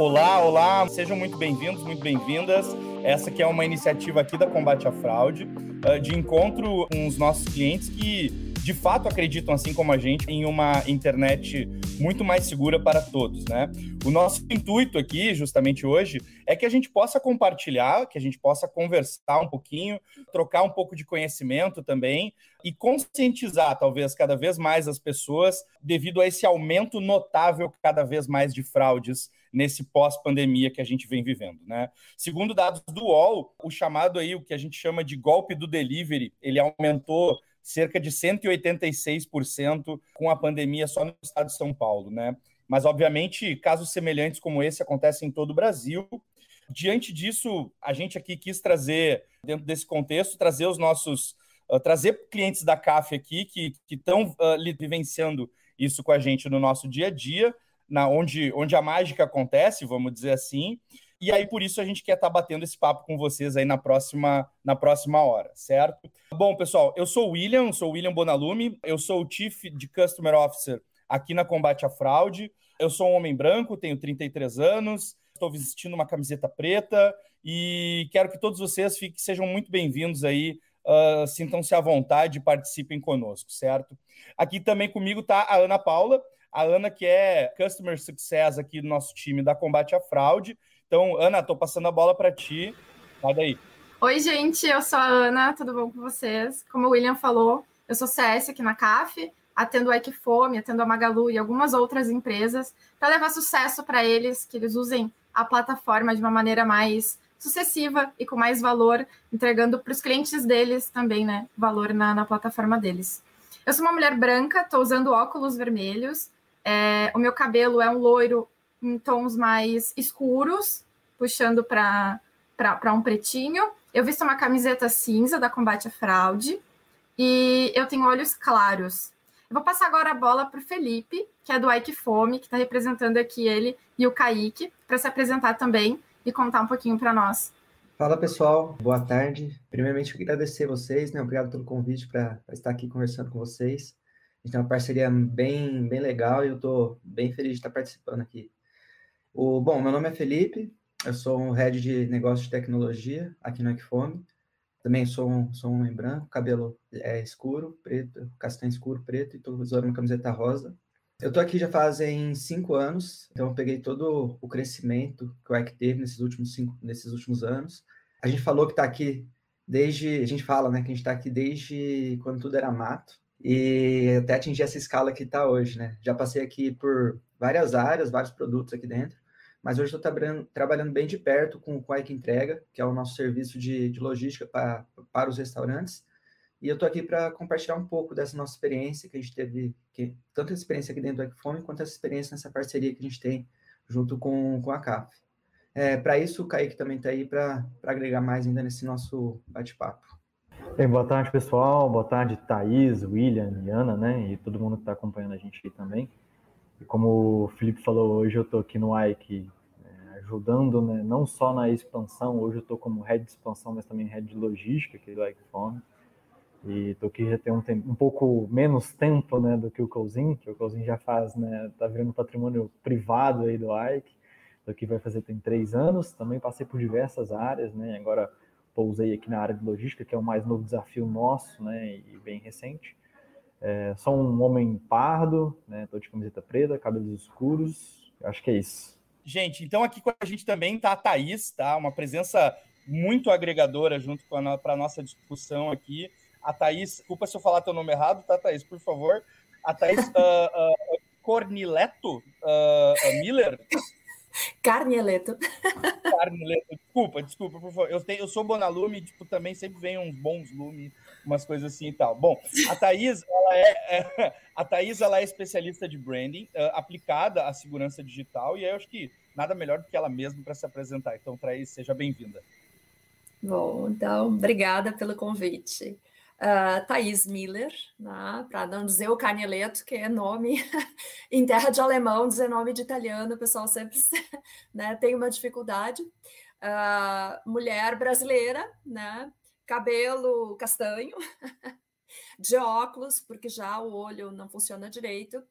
Olá, olá, sejam muito bem-vindos, muito bem-vindas. Essa que é uma iniciativa aqui da Combate à Fraude, ah, de encontro com os nossos clientes que de fato acreditam, assim como a gente, em uma internet muito mais segura para todos, né? O nosso intuito aqui, justamente hoje, é que a gente possa compartilhar, que a gente possa conversar um pouquinho, trocar um pouco de conhecimento também e conscientizar, talvez, cada vez mais as pessoas devido a esse aumento notável cada vez mais de fraudes nesse pós-pandemia que a gente vem vivendo, né? Segundo dados do UOL, o chamado aí, o que a gente chama de golpe do delivery, ele aumentou cerca de 186% com a pandemia só no estado de São Paulo, né? Mas, obviamente, casos semelhantes como esse acontecem em todo o Brasil. Diante disso, a gente aqui quis trazer, dentro desse contexto, trazer os nossos. Uh, trazer clientes da CAF aqui que estão uh, vivenciando isso com a gente no nosso dia a dia, na onde, onde a mágica acontece, vamos dizer assim. E aí, por isso, a gente quer estar tá batendo esse papo com vocês aí na próxima, na próxima hora, certo? Bom, pessoal, eu sou o William, sou o William Bonalume, eu sou o Chief de Customer Officer aqui na Combate à Fraude. Eu sou um homem branco, tenho 33 anos, estou vestindo uma camiseta preta e quero que todos vocês fiquem, sejam muito bem-vindos aí, uh, sintam-se à vontade e participem conosco, certo? Aqui também comigo está a Ana Paula, a Ana que é Customer Success aqui do nosso time da Combate à Fraude, então, Ana, estou passando a bola para ti. Sai daí. Oi, gente, eu sou a Ana, tudo bom com vocês? Como o William falou, eu sou CS aqui na CAF, atendo a Equifome, atendo a Magalu e algumas outras empresas para levar sucesso para eles, que eles usem a plataforma de uma maneira mais sucessiva e com mais valor, entregando para os clientes deles também, né, valor na, na plataforma deles. Eu sou uma mulher branca, estou usando óculos vermelhos, é, o meu cabelo é um loiro em tons mais escuros, puxando para um pretinho. Eu visto uma camiseta cinza da Combate à Fraude e eu tenho olhos claros. Eu vou passar agora a bola para o Felipe, que é do Ike Fome, que está representando aqui ele e o Kaique, para se apresentar também e contar um pouquinho para nós. Fala pessoal, boa tarde. Primeiramente, agradecer vocês, né? Obrigado pelo convite para estar aqui conversando com vocês. A gente tem uma parceria bem, bem legal e eu estou bem feliz de estar participando aqui. O, bom, meu nome é Felipe, eu sou um head de negócio de tecnologia aqui no Equifome. Também sou um, sou um homem branco, cabelo é escuro, preto, castanho escuro, preto, e estou usando uma camiseta rosa. Eu estou aqui já fazem cinco anos, então eu peguei todo o crescimento que o EC teve nesses últimos, cinco, nesses últimos anos. A gente falou que está aqui desde, a gente fala, né, que a gente está aqui desde quando tudo era mato, e até atingir essa escala que está hoje, né? Já passei aqui por várias áreas, vários produtos aqui dentro, mas hoje estou trabalhando, bem de perto com o Quake Entrega, que é o nosso serviço de, de logística para, para os restaurantes, e eu estou aqui para compartilhar um pouco dessa nossa experiência que a gente teve, que, tanto a experiência aqui dentro do Equifome, quanto essa experiência nessa parceria que a gente tem junto com, com a CAF. É, para isso, o Kaique também está aí para agregar mais ainda nesse nosso bate-papo. Bem, boa tarde, pessoal. Boa tarde, Thaís, William Ana, né? E todo mundo que está acompanhando a gente aqui também. E como o Felipe falou, hoje eu estou aqui no Ike é, ajudando, né, não só na expansão, hoje eu estou como head de expansão, mas também head de logística aqui do Ike Phone. E estou aqui já tem um, tempo, um pouco menos tempo né, do que o Cousin, que o Cousin já faz, né, tá virando patrimônio privado aí do Ike. Estou aqui vai fazer tem três anos, também passei por diversas áreas, né, agora pousei aqui na área de logística, que é o mais novo desafio nosso, né, e bem recente. É, sou um homem pardo, né? Tô de camiseta preta, cabelos escuros. Acho que é isso. Gente, então aqui com a gente também tá a Thaís, tá? Uma presença muito agregadora junto com a para nossa discussão aqui. A Thaís, desculpa se eu falar teu nome errado, tá, Thaís, por favor. A Thaís uh, uh, Cornileto uh, Miller. Carnieleto. Carnieleto. Desculpa, desculpa, por favor. Eu, tenho, eu sou Bonalume, tipo, também sempre vem uns bons lumes umas coisas assim e tal. Bom, a Thaís, ela é, é a Thaís, ela é especialista de branding uh, aplicada à segurança digital e eu acho que nada melhor do que ela mesma para se apresentar. Então, Thaís, seja bem-vinda. Bom, então, obrigada pelo convite. Uh, Thaís Miller, né, para não dizer o Caneleto, que é nome em terra de alemão, dizer nome de italiano, o pessoal sempre né, tem uma dificuldade. Uh, mulher brasileira, né, cabelo castanho, de óculos, porque já o olho não funciona direito.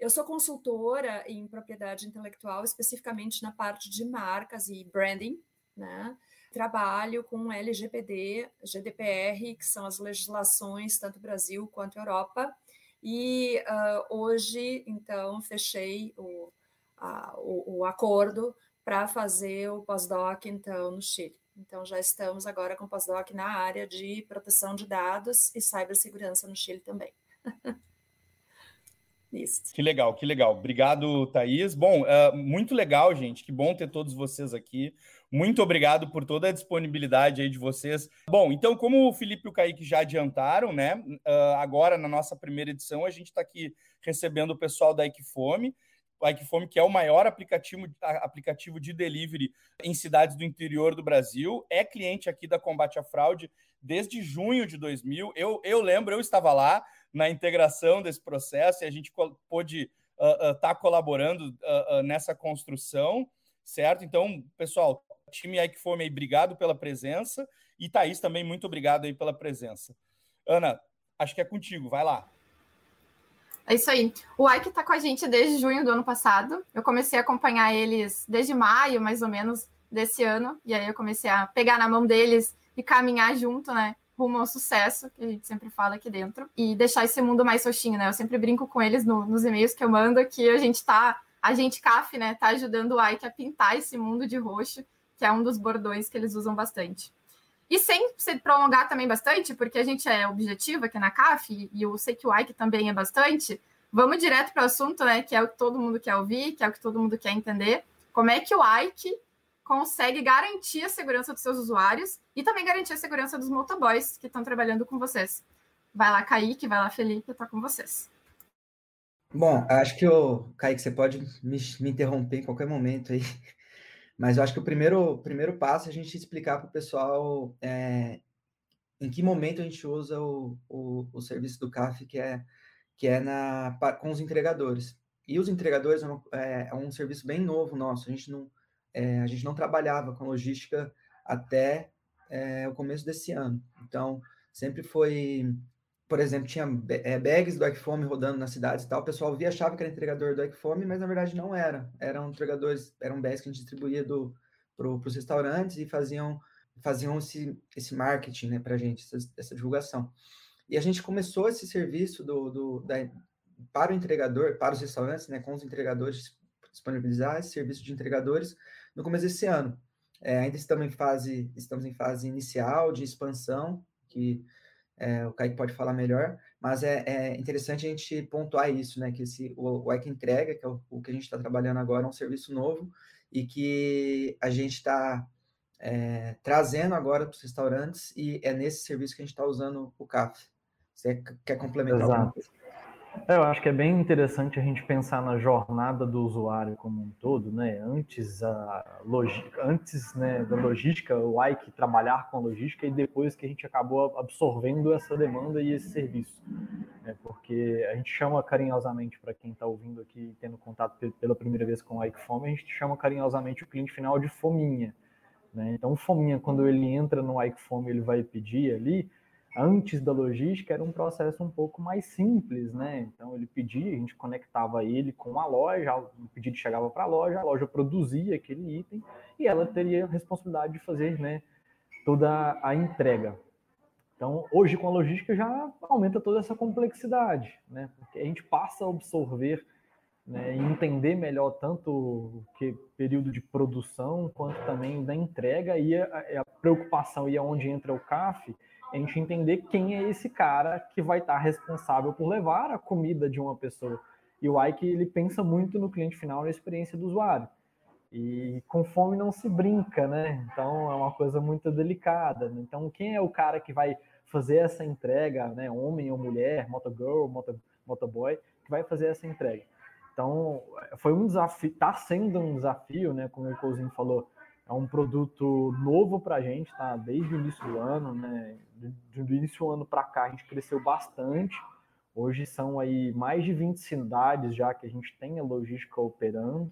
Eu sou consultora em propriedade intelectual, especificamente na parte de marcas e branding, né? Trabalho com LGPD, GDPR, que são as legislações tanto Brasil quanto Europa. E uh, hoje, então, fechei o, a, o, o acordo para fazer o pós-doc, então, no Chile. Então, já estamos agora com pós-doc na área de proteção de dados e cibersegurança no Chile também. Isso. Que legal, que legal. Obrigado, Thaís. Bom, uh, muito legal, gente. Que bom ter todos vocês aqui. Muito obrigado por toda a disponibilidade aí de vocês. Bom, então, como o Felipe e o Kaique já adiantaram, né? Uh, agora, na nossa primeira edição, a gente está aqui recebendo o pessoal da Equifome. A Equifome, que é o maior aplicativo, aplicativo de delivery em cidades do interior do Brasil, é cliente aqui da Combate à Fraude desde junho de 2000. Eu, eu lembro, eu estava lá na integração desse processo e a gente pôde estar uh, uh, tá colaborando uh, nessa construção, certo? Então, pessoal, time que foi aí, obrigado pela presença e Thaís também, muito obrigado aí pela presença. Ana, acho que é contigo, vai lá. É isso aí. O Ike está com a gente desde junho do ano passado. Eu comecei a acompanhar eles desde maio, mais ou menos, desse ano. E aí eu comecei a pegar na mão deles e caminhar junto, né? Rumo ao sucesso, que a gente sempre fala aqui dentro. E deixar esse mundo mais roxinho, né? Eu sempre brinco com eles no, nos e-mails que eu mando que a gente tá, a gente CAF, né, tá ajudando o Ike a pintar esse mundo de roxo, que é um dos bordões que eles usam bastante. E sem se prolongar também bastante, porque a gente é objetivo aqui na CAF, e eu sei que o Ike também é bastante, vamos direto para o assunto, né? Que é o que todo mundo quer ouvir, que é o que todo mundo quer entender. Como é que o Ike consegue garantir a segurança dos seus usuários e também garantir a segurança dos motoboys que estão trabalhando com vocês. Vai lá, Kaique, vai lá, Felipe, está com vocês. Bom, acho que o Kaique, você pode me, me interromper em qualquer momento aí. Mas eu acho que o primeiro, primeiro passo é a gente explicar para o pessoal é, em que momento a gente usa o, o, o, serviço do CAF, que é, que é na, com os entregadores. E os entregadores é um, é, é um serviço bem novo nosso. A gente não, é, a gente não trabalhava com logística até é, o começo desse ano. Então, sempre foi por exemplo, tinha é, bags do Equifome rodando nas cidades e tal, o pessoal via, achava que era entregador do Equifome, mas na verdade não era. Eram entregadores, eram bags que a gente distribuía para os restaurantes e faziam, faziam esse, esse marketing né, para a gente, essa, essa, divulgação. E a gente começou esse serviço do, do, da, para o entregador, para os restaurantes, né, com os entregadores, disponibilizar esse serviço de entregadores no começo desse ano. É, ainda estamos em fase, estamos em fase inicial de expansão, que é, o Kaique pode falar melhor, mas é, é, interessante a gente pontuar isso, né? Que esse, o, o Ike Entrega, que é o, o que a gente está trabalhando agora, é um serviço novo e que a gente está é, trazendo agora para os restaurantes e é nesse serviço que a gente está usando o CAF. Você quer complementar Exato. alguma coisa? É, eu acho que é bem interessante a gente pensar na jornada do usuário como um todo, né? Antes a logística, antes né, da logística, o Ike trabalhar com logística e depois que a gente acabou absorvendo essa demanda e esse serviço. É porque a gente chama carinhosamente para quem está ouvindo aqui, tendo contato pela primeira vez com o Ike Fome, a gente chama carinhosamente o cliente final de fominha. Né? Então, fominha, quando ele entra no Ike Fome, ele vai pedir ali antes da logística era um processo um pouco mais simples, né? Então ele pedia, a gente conectava ele com a loja, o pedido chegava para a loja, a loja produzia aquele item e ela teria a responsabilidade de fazer, né, toda a entrega. Então, hoje com a logística já aumenta toda essa complexidade, né? Porque a gente passa a absorver né, e entender melhor tanto o que período de produção quanto também da entrega e a, a preocupação e aonde entra o CAF a gente entender quem é esse cara que vai estar responsável por levar a comida de uma pessoa. E o Ike, ele pensa muito no cliente final, na experiência do usuário. E com fome não se brinca, né? Então é uma coisa muito delicada. Né? Então, quem é o cara que vai fazer essa entrega, né? Homem ou mulher, motogirl, moto, motoboy, que vai fazer essa entrega. Então, foi um desafio, está sendo um desafio, né? Como o Cousinho falou, é um produto novo para a gente, tá? Desde o início do ano, né? Do, do início do ano para cá, a gente cresceu bastante. Hoje são aí mais de 20 cidades já que a gente tem a logística operando.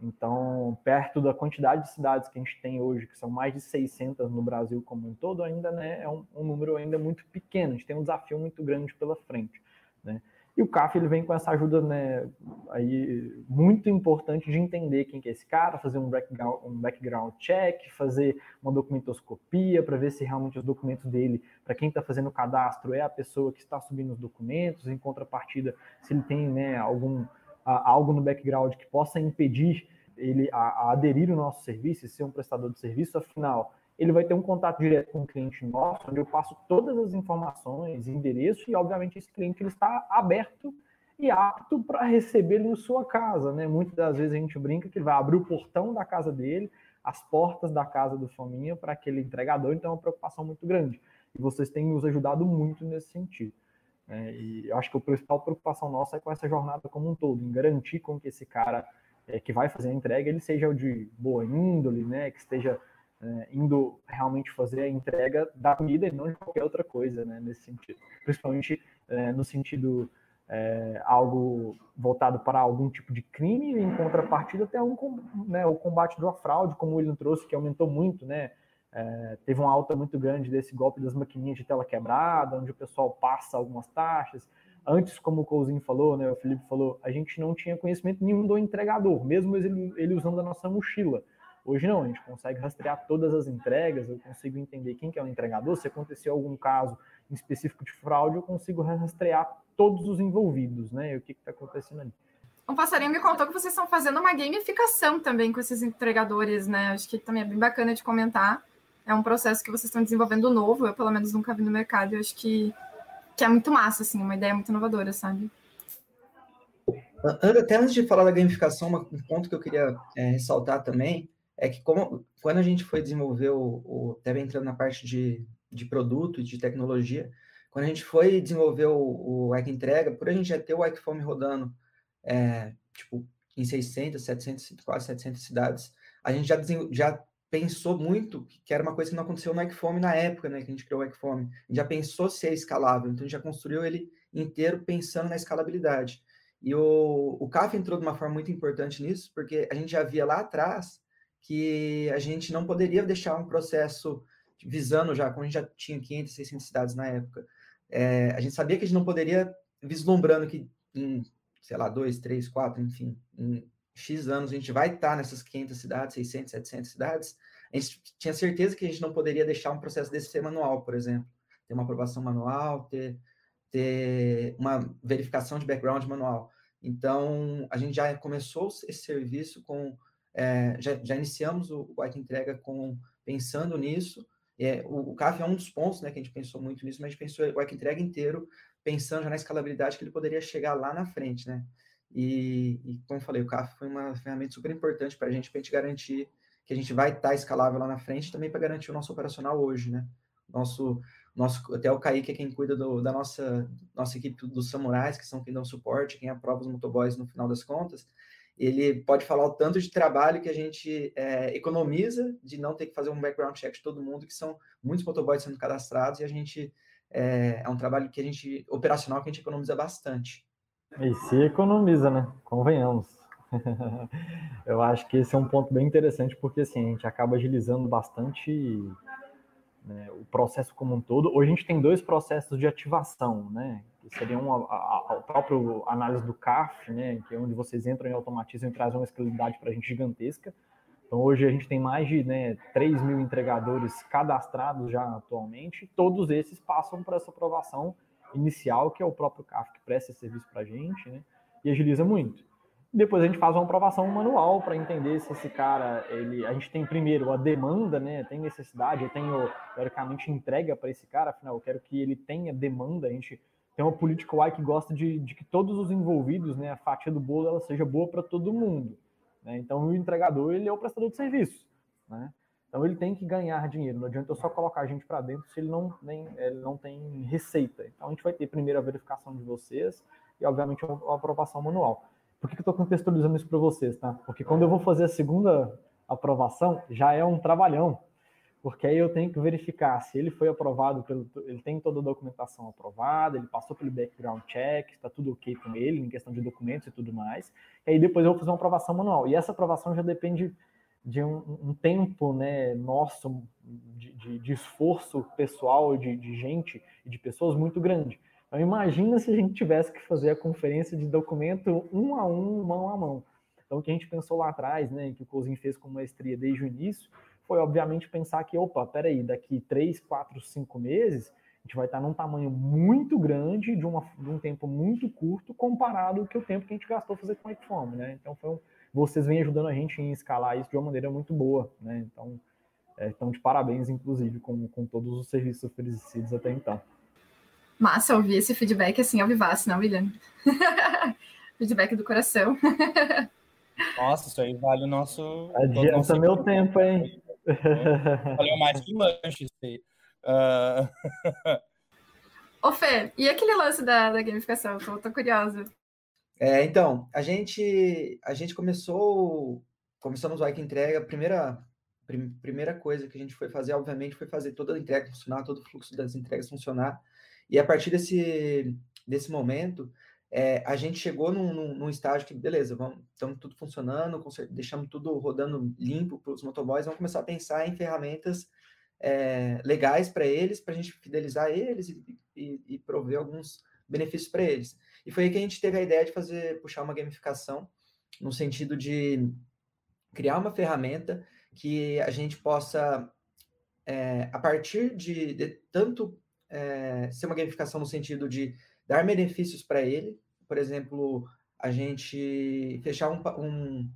Então, perto da quantidade de cidades que a gente tem hoje, que são mais de 600 no Brasil como um todo, ainda né, é um, um número ainda muito pequeno. A gente tem um desafio muito grande pela frente. Né? E o CAF ele vem com essa ajuda né, aí, muito importante de entender quem que é esse cara, fazer um background, um background check, fazer uma documentoscopia para ver se realmente os documentos dele, para quem está fazendo o cadastro, é a pessoa que está subindo os documentos, em contrapartida, se ele tem né, algum, a, algo no background que possa impedir ele a, a aderir ao nosso serviço e ser um prestador de serviço, afinal, ele vai ter um contato direto com o cliente nosso, onde eu passo todas as informações, endereço, e obviamente esse cliente ele está aberto e apto para receber ele em sua casa, né? Muitas das vezes a gente brinca que ele vai abrir o portão da casa dele, as portas da casa do Fominha para aquele entregador, então é uma preocupação muito grande. E vocês têm nos ajudado muito nesse sentido. É, e eu acho que a principal preocupação nossa é com essa jornada como um todo, em garantir com que esse cara é, que vai fazer a entrega ele seja o de boa índole, né? Que esteja é, indo realmente fazer a entrega da comida e não de qualquer outra coisa, né, nesse sentido. Principalmente é, no sentido é, algo voltado para algum tipo de crime, em contrapartida até um, né, o combate da fraude, como ele trouxe, que aumentou muito, né, é, teve uma alta muito grande desse golpe das maquininhas de tela quebrada, onde o pessoal passa algumas taxas. Antes, como o Cousinho falou, né, o Felipe falou, a gente não tinha conhecimento nenhum do entregador, mesmo ele, ele usando a nossa mochila. Hoje não, a gente consegue rastrear todas as entregas, eu consigo entender quem que é o entregador, se aconteceu algum caso em específico de fraude, eu consigo rastrear todos os envolvidos, né? E o que está acontecendo ali. Um passarinho me contou que vocês estão fazendo uma gamificação também com esses entregadores, né? Acho que também é bem bacana de comentar. É um processo que vocês estão desenvolvendo novo, eu pelo menos nunca vi no mercado, e eu acho que, que é muito massa, assim, uma ideia muito inovadora, sabe? Até antes de falar da gamificação, um ponto que eu queria é, ressaltar também é que como, quando a gente foi desenvolver o, o até entrando na parte de, de produto e de tecnologia, quando a gente foi desenvolver o, o Entrega, por a gente já ter o Ike rodando, é, tipo, em 600, 700, quase 700 cidades, a gente já, já pensou muito que era uma coisa que não aconteceu no Ike na época, né, que a gente criou o Ike gente já pensou ser escalável, então a gente já construiu ele inteiro pensando na escalabilidade. E o, o CAF entrou de uma forma muito importante nisso, porque a gente já via lá atrás que a gente não poderia deixar um processo visando já, como a gente já tinha 500, 600 cidades na época, é, a gente sabia que a gente não poderia, vislumbrando que em, sei lá, dois, três, quatro, enfim, em X anos a gente vai estar nessas 500 cidades, 600, 700 cidades, a gente tinha certeza que a gente não poderia deixar um processo desse ser manual, por exemplo, ter uma aprovação manual, ter, ter uma verificação de background manual. Então, a gente já começou esse serviço com é, já, já, iniciamos o, o White Entrega com, pensando nisso. É, o, o CAF é um dos pontos né, que a gente pensou muito nisso, mas a gente pensou o White Entrega inteiro pensando já na escalabilidade que ele poderia chegar lá na frente, né? E, e como falei, o CAF foi uma ferramenta super importante para a gente, para a gente garantir que a gente vai estar tá escalável lá na frente, também para garantir o nosso operacional hoje, né? Nosso, nosso, até o Kaique é quem cuida do, da nossa, nossa equipe dos samurais, que são quem dão suporte, quem aprova os motoboys no final das contas ele pode falar o tanto de trabalho que a gente é, economiza de não ter que fazer um background check de todo mundo, que são muitos motoboys sendo cadastrados, e a gente é, é, um trabalho que a gente, operacional, que a gente economiza bastante. E se economiza, né? Convenhamos. Eu acho que esse é um ponto bem interessante, porque assim, a gente acaba agilizando bastante né, o processo como um todo. Hoje a gente tem dois processos de ativação, né? Que seriam a, a, própria análise do CAF, né? Que é onde vocês entram e automatizam e trazem uma escalabilidade para a gente gigantesca. Então hoje a gente tem mais de né, 3 mil entregadores cadastrados já atualmente. Todos esses passam por essa aprovação inicial, que é o próprio CAF que presta esse serviço para a gente, né? E agiliza muito. Depois a gente faz uma aprovação manual para entender se esse cara, ele, a gente tem primeiro a demanda, né? Tem necessidade, eu tenho teoricamente entrega para esse cara, afinal eu quero que ele tenha demanda. A gente tem uma política UI que gosta de, de que todos os envolvidos, né, a fatia do bolo, ela seja boa para todo mundo. Né? Então o entregador ele é o prestador de serviço, né? Então ele tem que ganhar dinheiro. Não adianta eu só colocar a gente para dentro se ele não, nem, ele não tem receita. Então a gente vai ter primeiro a verificação de vocês e obviamente a aprovação manual. Por que, eu estou contextualizando isso para vocês, tá? Porque quando eu vou fazer a segunda aprovação, já é um trabalhão, porque aí eu tenho que verificar se ele foi aprovado, pelo, ele tem toda a documentação aprovada, ele passou pelo background check, está tudo ok com ele, em questão de documentos e tudo mais. E aí depois eu vou fazer uma aprovação manual. E essa aprovação já depende de um, um tempo né, nosso, de, de, de esforço pessoal, de, de gente e de pessoas muito grande. Então, imagina se a gente tivesse que fazer a conferência de documento um a um, mão a mão. Então, o que a gente pensou lá atrás, né, que o Cousin fez com maestria desde o início, foi obviamente pensar que, opa, peraí, daqui três, quatro, cinco meses, a gente vai estar num tamanho muito grande, de, uma, de um tempo muito curto, comparado com o tempo que a gente gastou fazer com o Ecfome, né? Então, foi um, vocês vêm ajudando a gente em escalar isso de uma maneira muito boa, né? Então, é, então de parabéns, inclusive, com, com todos os serviços oferecidos até então. Massa ouvir esse feedback assim ao vivace, não, William? feedback do coração. Nossa, isso aí vale o nosso. Adianta nosso meu tempo, hein? Valeu mais que lanche isso aí. Uh... Ô, Fê, e aquele lance da, da gamificação? Tô, tô curiosa. É, então, a gente, a gente começou, começamos o Ike Entrega, a primeira, prim, primeira coisa que a gente foi fazer, obviamente, foi fazer toda a entrega funcionar, todo o fluxo das entregas funcionar, e a partir desse, desse momento, é, a gente chegou num, num, num, estágio que, beleza, estamos tudo funcionando, deixamos tudo rodando limpo para os motoboys, vamos começar a pensar em ferramentas é, legais para eles, para a gente fidelizar eles e, e, e prover alguns benefícios para eles. E foi aí que a gente teve a ideia de fazer, puxar uma gamificação, no sentido de criar uma ferramenta que a gente possa, é, a partir de, de tanto é, ser uma gamificação no sentido de dar benefícios para ele, por exemplo, a gente fechar um, um,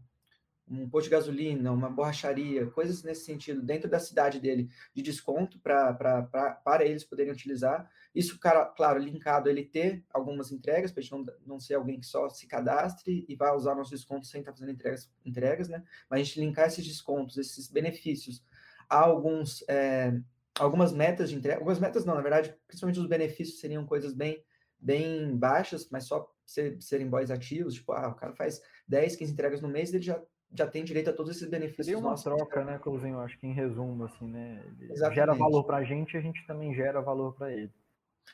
um posto de gasolina, uma borracharia, coisas nesse sentido, dentro da cidade dele, de desconto pra, pra, pra, para eles poderem utilizar. Isso, claro, linkado ele ter algumas entregas, para a gente não, não ser alguém que só se cadastre e vai usar nossos descontos sem estar tá fazendo entregas, entregas, né? Mas a gente linkar esses descontos, esses benefícios a alguns, é, algumas metas de entrega, algumas metas não, na verdade, principalmente os benefícios seriam coisas bem, bem baixas, mas só ser, serem boys ativos, tipo, ah, o cara faz 10, 15 entregas no mês, ele já já tem direito a todos esses benefícios. Seria uma troca, né, Cousinho? Acho que em resumo, assim, né? Ele gera valor para a gente, a gente também gera valor para ele.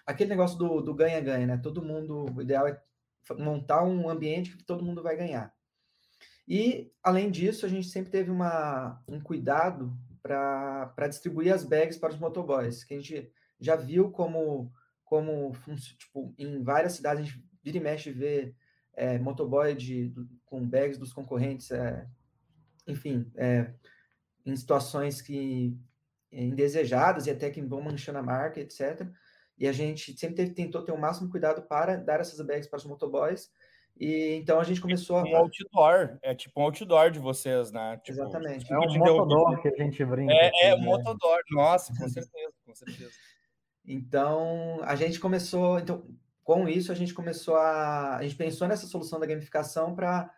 Aquele negócio do ganha-ganha, né? Todo mundo, o ideal é montar um ambiente que todo mundo vai ganhar. E, além disso, a gente sempre teve uma, um cuidado para distribuir as bags para os motoboys, que a gente já viu como, como tipo, em várias cidades, a gente vira e mexe vê é, motoboy de, com bags dos concorrentes, é, enfim, é, em situações que é, indesejadas e até que vão manchando a marca, etc. E a gente sempre teve, tentou ter o máximo cuidado para dar essas bags para os motoboys. E então a gente começou tipo a. Um outdoor, é tipo um outdoor de vocês, né? Tipo, Exatamente. É um motodor que a gente brinca. É, aqui, é um né? motodor, nossa, com certeza, com certeza. Então a gente começou. Então, com isso, a gente começou a. A gente pensou nessa solução da gamificação para,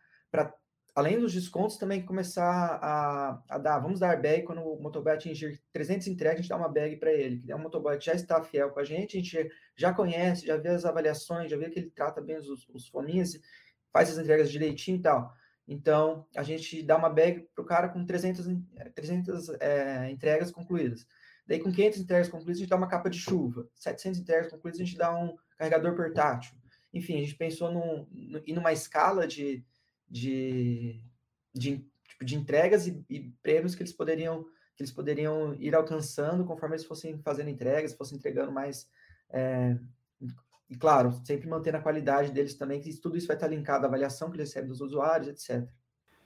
além dos descontos, também começar a, a dar. Vamos dar bag quando o motoboy atingir 300 entregas, a gente dá uma bag para ele. Que é um motoboy que já está fiel com a gente, a gente já conhece, já vê as avaliações, já vê que ele trata bem os, os foninhos, faz as entregas direitinho e tal. Então, a gente dá uma bag para o cara com 300, 300 é, entregas concluídas. Daí, com 500 entregas concluídas, a gente dá uma capa de chuva. 700 entregas concluídas, a gente dá um carregador portátil. Enfim, a gente pensou num, em numa escala de, de, de, tipo, de entregas e, e, prêmios que eles poderiam que eles poderiam ir alcançando conforme eles fossem fazendo entregas, fossem entregando mais. É, e claro, sempre mantendo a qualidade deles também, que tudo isso vai estar linkado à avaliação que eles recebem dos usuários, etc.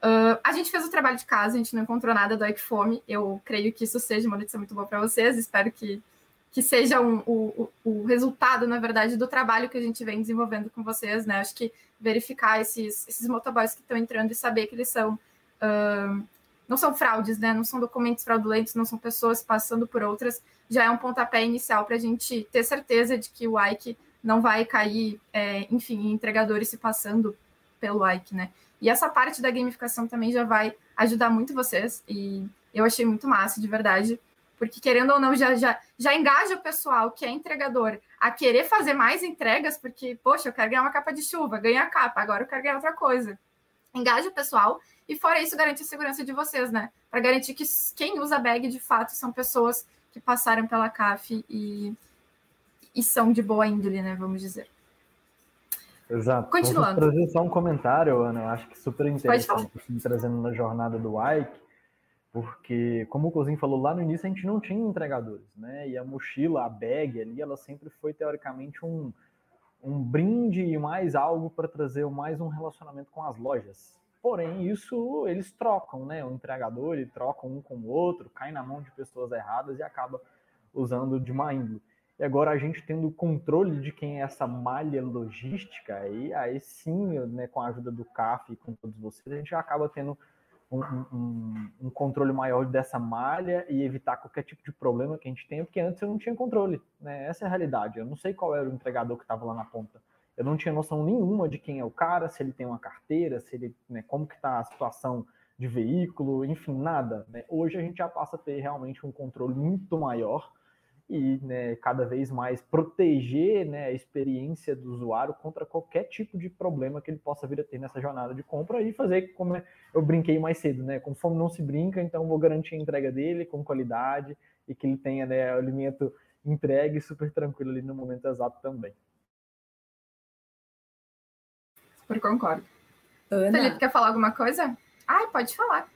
Uh, a gente fez o trabalho de casa, a gente não encontrou nada do Ecfome. Eu creio que isso seja uma notícia muito boa para vocês. Espero que, que seja um, o, o, resultado, na verdade, do trabalho que a gente vem desenvolvendo com vocês, né? Acho que verificar esses, esses motoboys que estão entrando e saber que eles são. Uh, não são fraudes, né? Não são documentos fraudulentos, não são pessoas passando por outras. Já é um pontapé inicial para a gente ter certeza de que o Ike não vai cair, é, enfim, em entregadores se passando pelo Ike, né? E essa parte da gamificação também já vai ajudar muito vocês. E eu achei muito massa, de verdade. Porque, querendo ou não, já, já, já engaja o pessoal que é entregador a querer fazer mais entregas, porque, poxa, eu quero ganhar uma capa de chuva, ganhar a capa, agora eu quero ganhar outra coisa. Engaja o pessoal e, fora isso, garante a segurança de vocês, né? Para garantir que quem usa bag, de fato, são pessoas que passaram pela CAF e, e são de boa índole, né? Vamos dizer. Exato. Continuando. Vou trazer só um comentário, Ana, eu acho que super interessante, assim, trazendo na jornada do Ike, porque, como o Cozinho falou lá no início, a gente não tinha entregadores, né? E a mochila, a bag ali, ela sempre foi teoricamente um, um brinde e mais algo para trazer mais um relacionamento com as lojas. Porém, isso eles trocam, né? O entregador ele troca um com o outro, cai na mão de pessoas erradas e acaba usando de má índole. E agora a gente tendo controle de quem é essa malha logística, aí, aí sim, né, com a ajuda do CAF e com todos vocês, a gente acaba tendo um, um, um, controle maior dessa malha e evitar qualquer tipo de problema que a gente tem, porque antes eu não tinha controle. Né? Essa é a realidade. Eu não sei qual era o entregador que estava lá na ponta. Eu não tinha noção nenhuma de quem é o cara, se ele tem uma carteira, se ele, né, como que está a situação de veículo, enfim, nada. Né? Hoje a gente já passa a ter realmente um controle muito maior e né, cada vez mais proteger né, a experiência do usuário contra qualquer tipo de problema que ele possa vir a ter nessa jornada de compra e fazer como eu brinquei mais cedo, né? Conforme não se brinca, então vou garantir a entrega dele com qualidade e que ele tenha né, o alimento entregue super tranquilo ali no momento exato também. Super concordo. Ana. Felipe, quer falar alguma coisa? Ah, pode falar.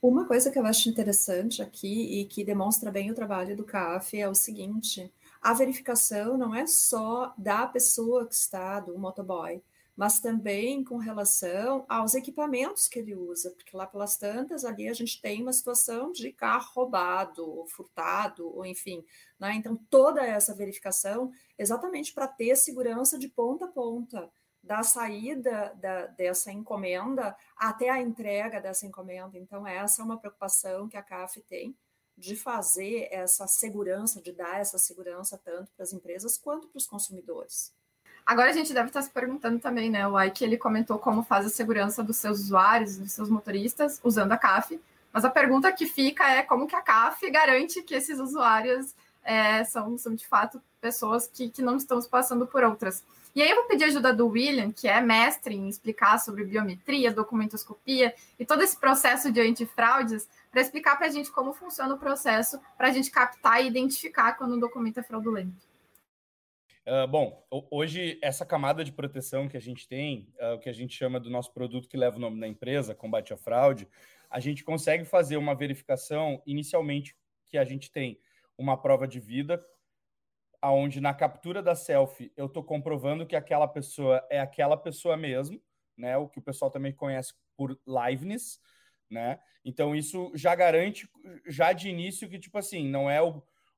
Uma coisa que eu acho interessante aqui e que demonstra bem o trabalho do CAF é o seguinte: a verificação não é só da pessoa que está, do motoboy, mas também com relação aos equipamentos que ele usa, porque lá pelas tantas ali a gente tem uma situação de carro roubado, ou furtado, ou enfim, né? Então toda essa verificação exatamente para ter segurança de ponta a ponta da saída da, dessa encomenda até a entrega dessa encomenda. Então, essa é uma preocupação que a CAF tem de fazer essa segurança, de dar essa segurança tanto para as empresas quanto para os consumidores. Agora a gente deve estar se perguntando também, né? O Ike ele comentou como faz a segurança dos seus usuários, dos seus motoristas, usando a CAF. Mas a pergunta que fica é como que a CAF garante que esses usuários é, são, são de fato pessoas que, que não estão se passando por outras. E aí eu vou pedir ajuda do William, que é mestre em explicar sobre biometria, documentoscopia e todo esse processo de antifraudes, para explicar para a gente como funciona o processo para a gente captar e identificar quando um documento é fraudulento. Uh, bom, hoje essa camada de proteção que a gente tem, uh, o que a gente chama do nosso produto que leva o nome da empresa, combate à fraude, a gente consegue fazer uma verificação inicialmente que a gente tem uma prova de vida aonde na captura da selfie eu estou comprovando que aquela pessoa é aquela pessoa mesmo, né? O que o pessoal também conhece por liveness, né? Então isso já garante já de início que tipo assim, não é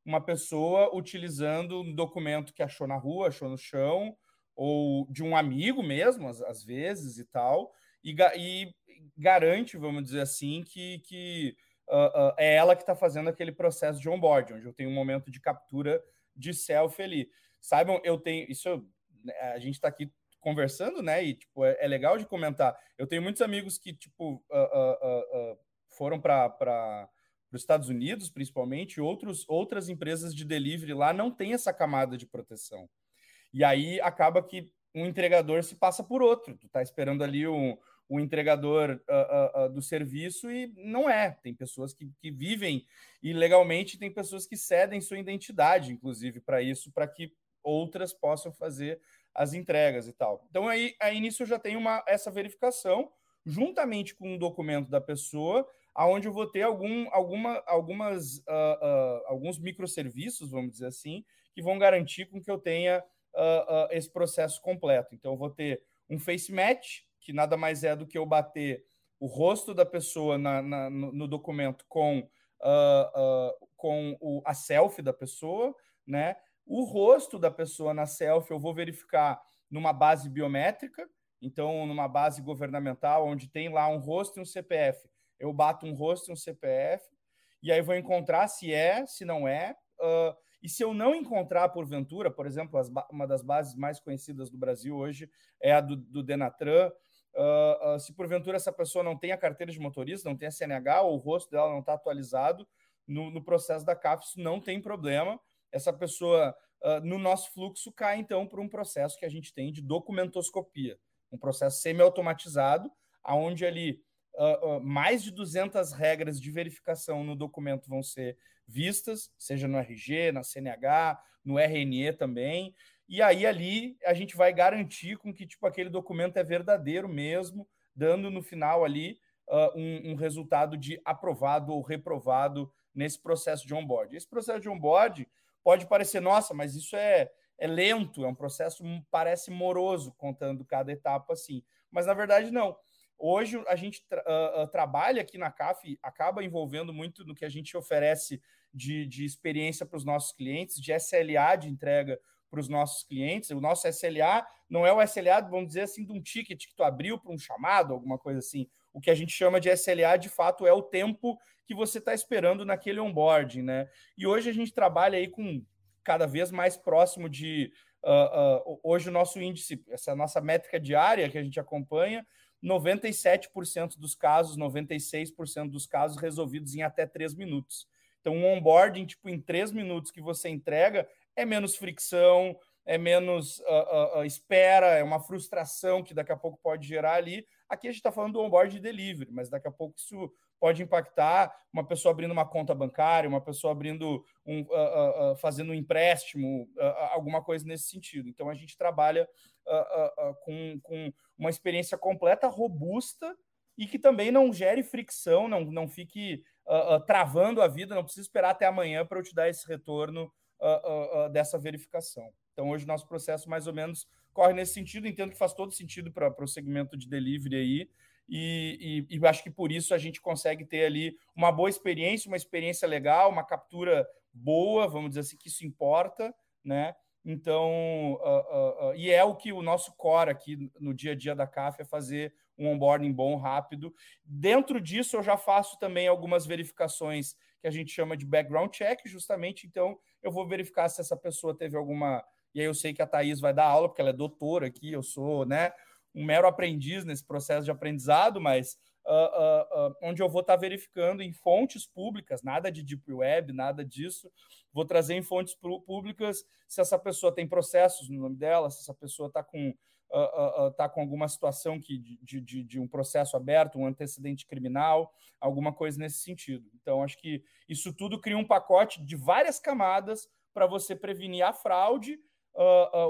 uma pessoa utilizando um documento que achou na rua, achou no chão ou de um amigo mesmo, às, às vezes e tal, e, e, garante, vamos dizer assim, que, que uh, uh, é ela que está fazendo aquele processo de onboard, onde eu tenho um momento de captura de selfie ali. Saibam, eu tenho. Isso né, a gente está aqui conversando, né? E tipo, é, é, legal de comentar. Eu tenho muitos amigos que, tipo, uh, uh, uh, foram para os Estados Unidos, principalmente, outros, outras empresas de delivery lá não tem essa camada de proteção. E aí acaba que um entregador se passa por outro. Tu tá esperando ali um, o entregador uh, uh, uh, do serviço e não é. Tem pessoas que, que vivem ilegalmente, tem pessoas que cedem sua identidade, inclusive, para isso, para que outras possam fazer as entregas e tal. Então, aí, aí nisso eu já tenho uma, essa verificação, juntamente com um documento da pessoa, aonde eu vou ter algum, alguma, algumas, alguns microserviços, vamos dizer assim, que vão garantir com que eu tenha esse processo completo. Então, eu vou ter um face match, que nada mais é do que eu bater o rosto da pessoa na, na, no, documento com, uh, uh, com o, a selfie da pessoa, né? O rosto da pessoa na selfie eu vou verificar numa base biométrica, então numa base governamental, onde tem lá um rosto e um CPF. Eu bato um rosto e um CPF, e aí vou encontrar se é, se não é. Uh, e se eu não encontrar, porventura, por exemplo, as, uma das bases mais conhecidas do Brasil hoje é a do, do Denatran, Uh, se porventura essa pessoa não tem a carteira de motorista, não tem a CNH, ou o rosto dela não está atualizado no, no, processo da isso não tem problema. Essa pessoa, uh, no nosso fluxo, cai então para um processo que a gente tem de documentoscopia, um processo semi-automatizado, onde ali mais de 200 regras de verificação no documento vão ser vistas, seja no RG, na CNH, no RNE também, e aí ali a gente vai garantir com que tipo aquele documento é verdadeiro mesmo, dando no final ali uh, um, um, resultado de aprovado ou reprovado nesse processo de onboard. Esse processo de onboard pode parecer, nossa, mas isso é, é lento, é um processo parece moroso contando cada etapa assim, mas na verdade não. Hoje a gente tra uh, trabalha aqui na CAF, acaba envolvendo muito no que a gente oferece de, de experiência para os nossos clientes, de SLA de entrega para os nossos clientes. O nosso SLA não é o SLA, vamos dizer assim, de um ticket que tu abriu para um chamado, alguma coisa assim. O que a gente chama de SLA, de fato, é o tempo que você está esperando naquele onboarding, né? E hoje a gente trabalha aí com cada vez mais próximo de. Uh, uh, hoje o nosso índice, essa nossa métrica diária que a gente acompanha, 97% dos casos, 96% dos casos resolvidos em até três minutos. Então, um onboarding, tipo, em três minutos que você entrega, é menos fricção, é menos uh, uh, espera, é uma frustração que daqui a pouco pode gerar ali. Aqui a gente está falando do onboard delivery, mas daqui a pouco isso pode impactar uma pessoa abrindo uma conta bancária, uma pessoa abrindo um, uh, uh, fazendo um empréstimo, uh, alguma coisa nesse sentido. Então a gente trabalha com, com uma experiência completa, robusta e que também não gere fricção, não, não fique travando a vida, não precisa esperar até amanhã para eu te dar esse retorno dessa verificação. Então hoje nosso processo mais ou menos corre nesse sentido, entendo que faz todo sentido para o segmento de delivery aí, e, e, e, acho que por isso a gente consegue ter ali uma boa experiência, uma experiência legal, uma captura boa, vamos dizer assim, que isso importa, né? Então, uh, uh, uh, e é o que o nosso core aqui no dia a dia da CAF é fazer um onboarding bom, rápido. Dentro disso, eu já faço também algumas verificações que a gente chama de background check, justamente. Então, eu vou verificar se essa pessoa teve alguma. E aí eu sei que a Thaís vai dar aula, porque ela é doutora aqui, eu sou, né? um mero aprendiz nesse processo de aprendizado, mas uh, uh, uh, onde eu vou estar tá verificando em fontes públicas, nada de deep web, nada disso. Vou trazer em fontes públicas se essa pessoa tem processos no nome dela, se essa pessoa está com está com alguma situação que, de, de, de, um processo aberto, um antecedente criminal, alguma coisa nesse sentido. Então, acho que isso tudo cria um pacote de várias camadas para você prevenir a fraude,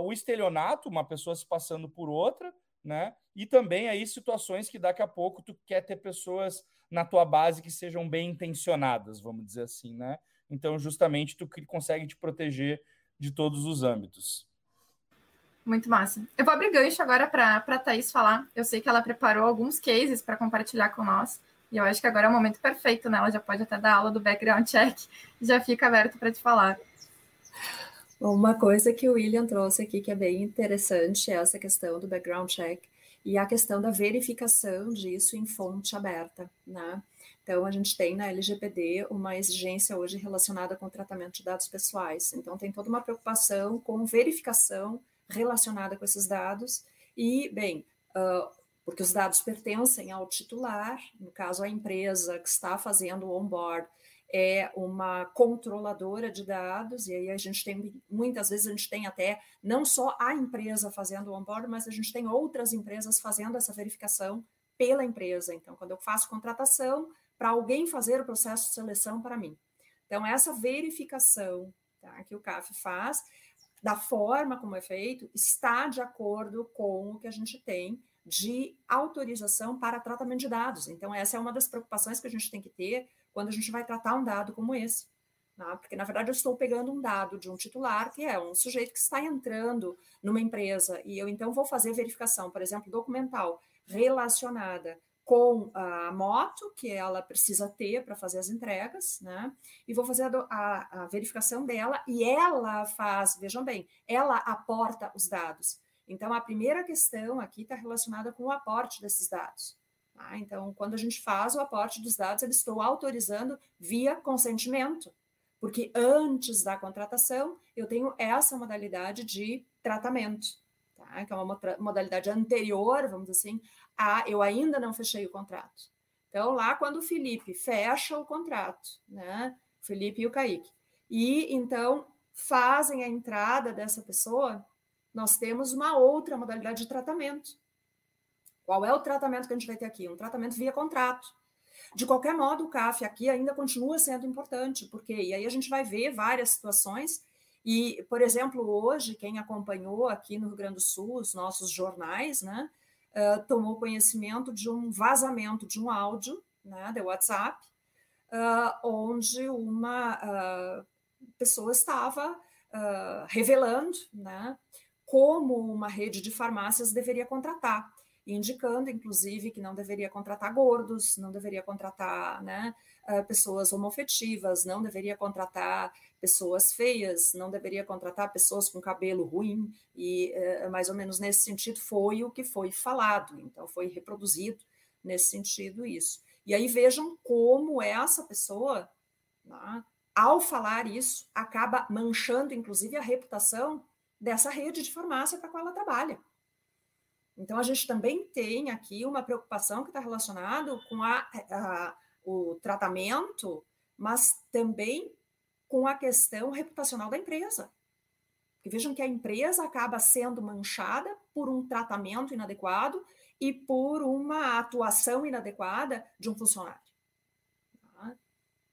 o estelionato, uma pessoa se passando por outra, né? E também aí situações que daqui a pouco tu quer ter pessoas na tua base que sejam bem intencionadas, vamos dizer assim, né? Então, justamente tu consegue te proteger de todos os âmbitos. Muito massa. Eu vou abrir gancho agora para a Thaís falar. Eu sei que ela preparou alguns cases para compartilhar com nós. E eu acho que agora é o momento perfeito, né? Ela já pode até dar aula do background check. Já fica aberto para te falar. Uma coisa que o William trouxe aqui que é bem interessante é essa questão do background check e a questão da verificação disso em fonte aberta, né? Então, a gente tem na LGPD uma exigência hoje relacionada com o tratamento de dados pessoais. Então, tem toda uma preocupação com verificação relacionada com esses dados e, bem, uh, porque os dados pertencem ao titular, no caso, a empresa que está fazendo o onboard é uma controladora de dados, e aí a gente tem, muitas vezes a gente tem até não só a empresa fazendo o onboard, mas a gente tem outras empresas fazendo essa verificação pela empresa. Então, quando eu faço contratação, para alguém fazer o processo de seleção para mim. Então, essa verificação tá, que o CAF faz, da forma como é feito, está de acordo com o que a gente tem de autorização para tratamento de dados. Então, essa é uma das preocupações que a gente tem que ter quando a gente vai tratar um dado como esse. Né? Porque, na verdade, eu estou pegando um dado de um titular, que é um sujeito que está entrando numa empresa, e eu então vou fazer verificação, por exemplo, documental, relacionada com a moto que ela precisa ter para fazer as entregas, né? E vou fazer a, a, a, verificação dela e ela faz, vejam bem, ela aporta os dados. Então, a primeira questão aqui está relacionada com o aporte desses dados. Tá? Então, quando a gente faz o aporte dos dados, eu estou autorizando via consentimento, porque antes da contratação eu tenho essa modalidade de tratamento, tá? que é uma modalidade anterior, vamos dizer assim, a eu ainda não fechei o contrato. Então, lá quando o Felipe fecha o contrato, né? Felipe e o Kaique, e então fazem a entrada dessa pessoa, nós temos uma outra modalidade de tratamento, qual é o tratamento que a gente vai ter aqui? Um tratamento via contrato. De qualquer modo, o CAF aqui ainda continua sendo importante, porque e aí a gente vai ver várias situações. E, por exemplo, hoje, quem acompanhou aqui no Rio Grande do Sul os nossos jornais, né, uh, tomou conhecimento de um vazamento de um áudio né, de WhatsApp, uh, onde uma uh, pessoa estava revelando né, como uma rede de farmácias deveria contratar indicando, inclusive, que não deveria contratar gordos, não deveria contratar né, eh, pessoas homofetivas, não deveria contratar pessoas feias, não deveria contratar pessoas com cabelo ruim, e é, mais ou menos nesse sentido foi o que foi falado, então foi reproduzido nesse sentido isso. E aí vejam como essa pessoa, né, ao falar isso, acaba manchando, inclusive, a reputação dessa rede de farmácia para a qual ela trabalha. Então, a gente também tem aqui uma preocupação que está relacionada com a, a, o tratamento, mas também com a questão reputacional da empresa. Porque vejam que a empresa acaba sendo manchada por um tratamento inadequado e por uma atuação inadequada de um funcionário. Tá?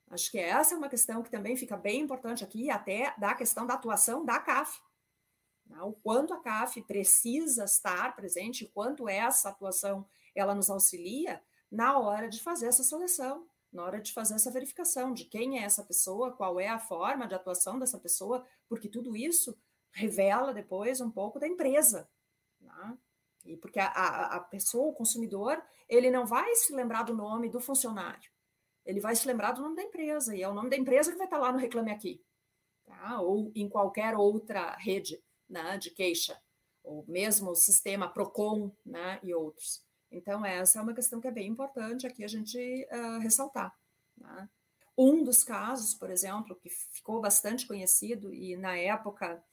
Acho que essa é uma questão que também fica bem importante aqui, até da questão da atuação da CAF. Né? O quanto a CAF precisa estar presente, o quanto essa atuação ela nos auxilia na hora de fazer essa seleção, na hora de fazer essa verificação de quem é essa pessoa, qual é a forma de atuação dessa pessoa, porque tudo isso revela depois um pouco da empresa. Né? E porque a, a, a pessoa, o consumidor, ele não vai se lembrar do nome do funcionário, ele vai se lembrar do nome da empresa, e é o nome da empresa que vai estar lá no Reclame Aqui, tá? ou em qualquer outra rede né, de queixa, ou mesmo o sistema PROCON né, e outros. Então, essa é uma questão que é bem importante aqui a gente uh, ressaltar. Né? Um dos casos, por exemplo, que ficou bastante conhecido e na época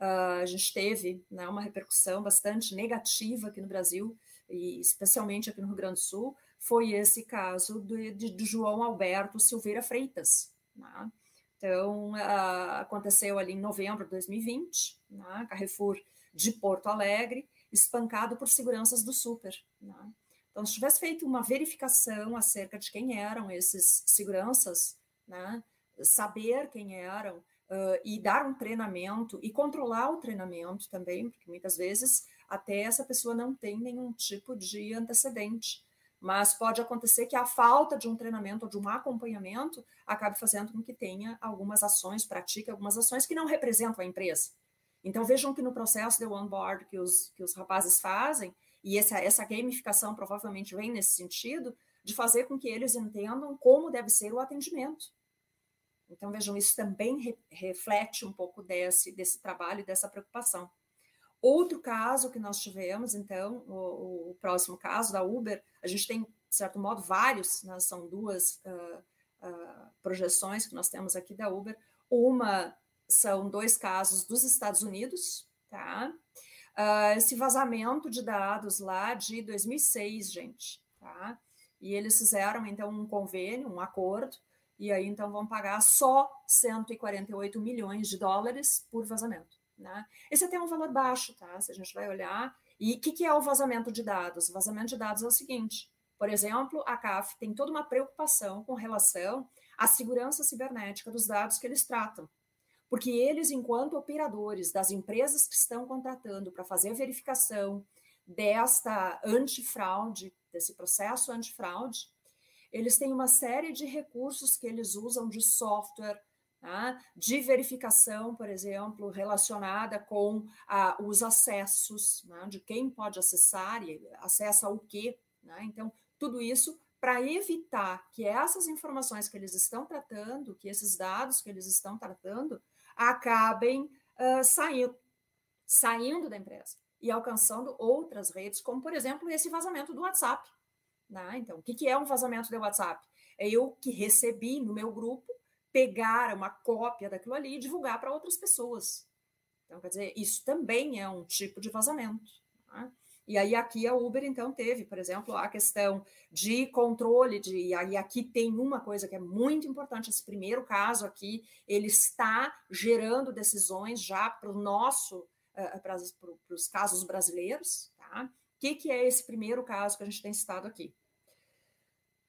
uh, a gente teve né, uma repercussão bastante negativa aqui no Brasil, e especialmente aqui no Rio Grande do Sul, foi esse caso de, de, de João Alberto Silveira Freitas. Né? Então, uh, aconteceu ali em novembro de 2020, né, Carrefour de Porto Alegre, espancado por seguranças do super. Né? Então, se tivesse feito uma verificação acerca de quem eram esses seguranças, né, saber quem eram uh, e dar um treinamento e controlar o treinamento também, porque muitas vezes até essa pessoa não tem nenhum tipo de antecedente mas pode acontecer que a falta de um treinamento ou de um acompanhamento acabe fazendo com que tenha algumas ações, pratique algumas ações que não representam a empresa. Então vejam que no processo de onboard que os, que os rapazes fazem, e essa, essa gamificação provavelmente vem nesse sentido, de fazer com que eles entendam como deve ser o atendimento. Então vejam, isso também re, reflete um pouco desse, desse trabalho e dessa preocupação. Outro caso que nós tivemos, então, o, o, próximo caso da Uber, a gente tem, de certo modo, vários, né, são duas uh, uh, projeções que nós temos aqui da Uber. Uma são dois casos dos Estados Unidos, tá? Uh, esse vazamento de dados lá de 2006, gente, tá? E eles fizeram, então, um convênio, um acordo, e aí, então, vão pagar só 148 milhões de dólares por vazamento. Né? Esse é até é um valor baixo, tá? Se a gente vai olhar. E o que, que é o vazamento de dados? O vazamento de dados é o seguinte: por exemplo, a CAF tem toda uma preocupação com relação à segurança cibernética dos dados que eles tratam. Porque eles, enquanto operadores das empresas que estão contratando para fazer a verificação desta antifraude, desse processo antifraude, eles têm uma série de recursos que eles usam de software, Tá? de verificação, por exemplo, relacionada com ah, os acessos, né? de quem pode acessar e acessa o quê. Né? Então, tudo isso para evitar que essas informações que eles estão tratando, que esses dados que eles estão tratando, acabem uh, saindo, saindo da empresa e alcançando outras redes, como, por exemplo, esse vazamento do WhatsApp. Né? Então, o que, que é um vazamento do WhatsApp? É eu que recebi no meu grupo pegar uma cópia daquilo ali e divulgar para outras pessoas. Então, quer dizer, isso também é um tipo de vazamento. Tá? E aí aqui a Uber, então, teve, por exemplo, a questão de controle de. E aí aqui tem uma coisa que é muito importante. Esse primeiro caso aqui, ele está gerando decisões já para o nosso, uh, para os casos brasileiros. Tá? O que, que é esse primeiro caso que a gente tem citado aqui?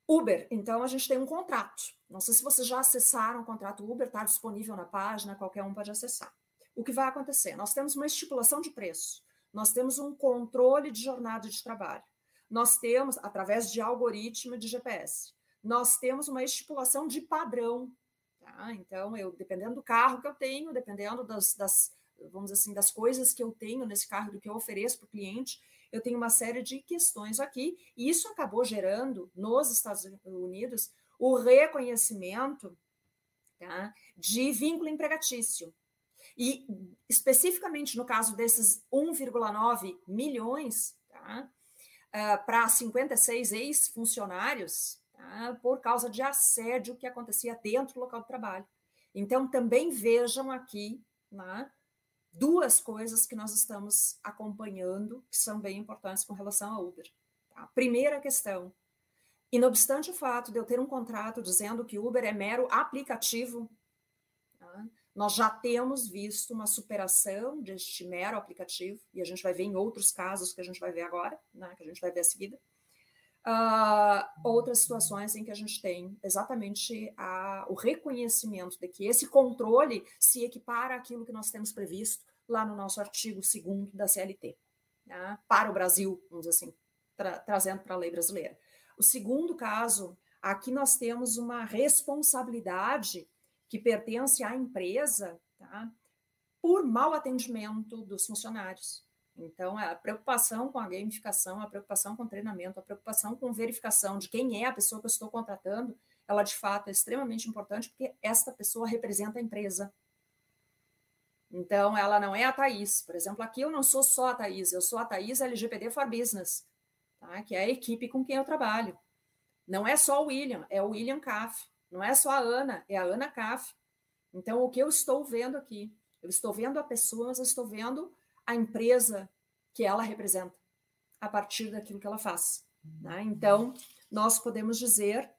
Uber, então a gente tem um contrato. Não sei se vocês já acessaram o contrato Uber, está disponível na página, qualquer um pode acessar. O que vai acontecer? Nós temos uma estipulação de preço, nós temos um controle de jornada de trabalho, nós temos, através de algoritmo de GPS, nós temos uma estipulação de padrão. Tá? Então, eu dependendo do carro que eu tenho, dependendo das, das, vamos assim, das coisas que eu tenho nesse carro, do que eu ofereço para o cliente, eu tenho uma série de questões aqui, e isso acabou gerando nos Estados Unidos o reconhecimento tá, de vínculo empregatício. E especificamente no caso desses 1,9 milhões tá, uh, para 56 ex-funcionários, tá, por causa de assédio que acontecia dentro do local de trabalho. Então, também vejam aqui né, duas coisas que nós estamos acompanhando que são bem importantes com relação ao Uber. Tá? Primeira questão, e não obstante o fato de eu ter um contrato dizendo que Uber é mero aplicativo? Nós já temos visto uma superação deste mero aplicativo, e a gente vai ver em outros casos que a gente vai ver agora, né, que a gente vai ver a seguida. Uh, outras situações em que a gente tem exatamente a, o reconhecimento de que esse controle se equipara àquilo que nós temos previsto lá no nosso artigo 2 da CLT, né, para o Brasil, vamos dizer assim, tra trazendo para a lei brasileira. O segundo caso, aqui nós temos uma responsabilidade que pertence à empresa tá, por mau atendimento dos funcionários. Então, a preocupação com a gamificação, a preocupação com o treinamento, a preocupação com verificação de quem é a pessoa que eu estou contratando, ela de fato é extremamente importante porque esta pessoa representa a empresa. Então, ela não é a Thaís. Por exemplo, aqui eu não sou só a Thaís, eu sou a Thaís LGPD for Business tá? que é a equipe com quem eu trabalho. Não é só o William, é o William Caff. Não é só a Ana, é a Ana Caff. Então, o que eu estou vendo aqui? Eu estou vendo a pessoa, mas eu estou vendo a empresa que ela representa, a partir daquilo que ela faz. Né? Então, nós podemos dizer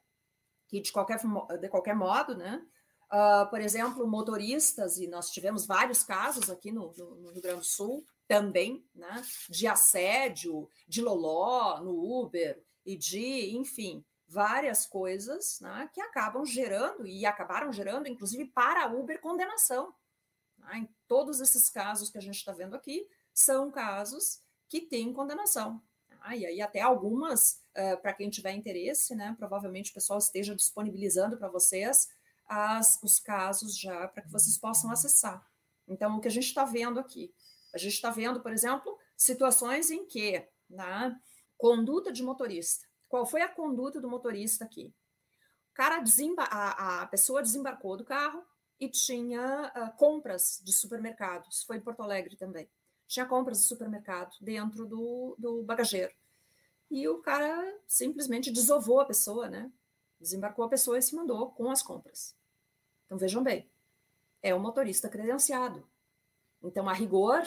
que, de qualquer, de qualquer modo, né, Uh, por exemplo, motoristas, e nós tivemos vários casos aqui no, no, no, Rio Grande do Sul também, né, de assédio, de loló no Uber e de, enfim, várias coisas né, que acabam gerando e acabaram gerando, inclusive para a Uber, condenação. Né? Em todos esses casos que a gente está vendo aqui, são casos que têm condenação. Ah, e aí até algumas, uh, para quem tiver interesse, né, provavelmente o pessoal esteja disponibilizando para vocês as, os casos já para que vocês possam acessar. Então, o que a gente está vendo aqui? A gente está vendo, por exemplo, situações em que, na né, conduta de motorista, qual foi a conduta do motorista aqui? O cara a, a pessoa desembarcou do carro e tinha uh, compras de supermercados. Foi em Porto Alegre também. Tinha compras de supermercado dentro do, do bagageiro. E o cara simplesmente desovou a pessoa, né? Desembarcou a pessoa e se mandou com as compras. Então vejam bem, é um motorista credenciado. Então, a rigor,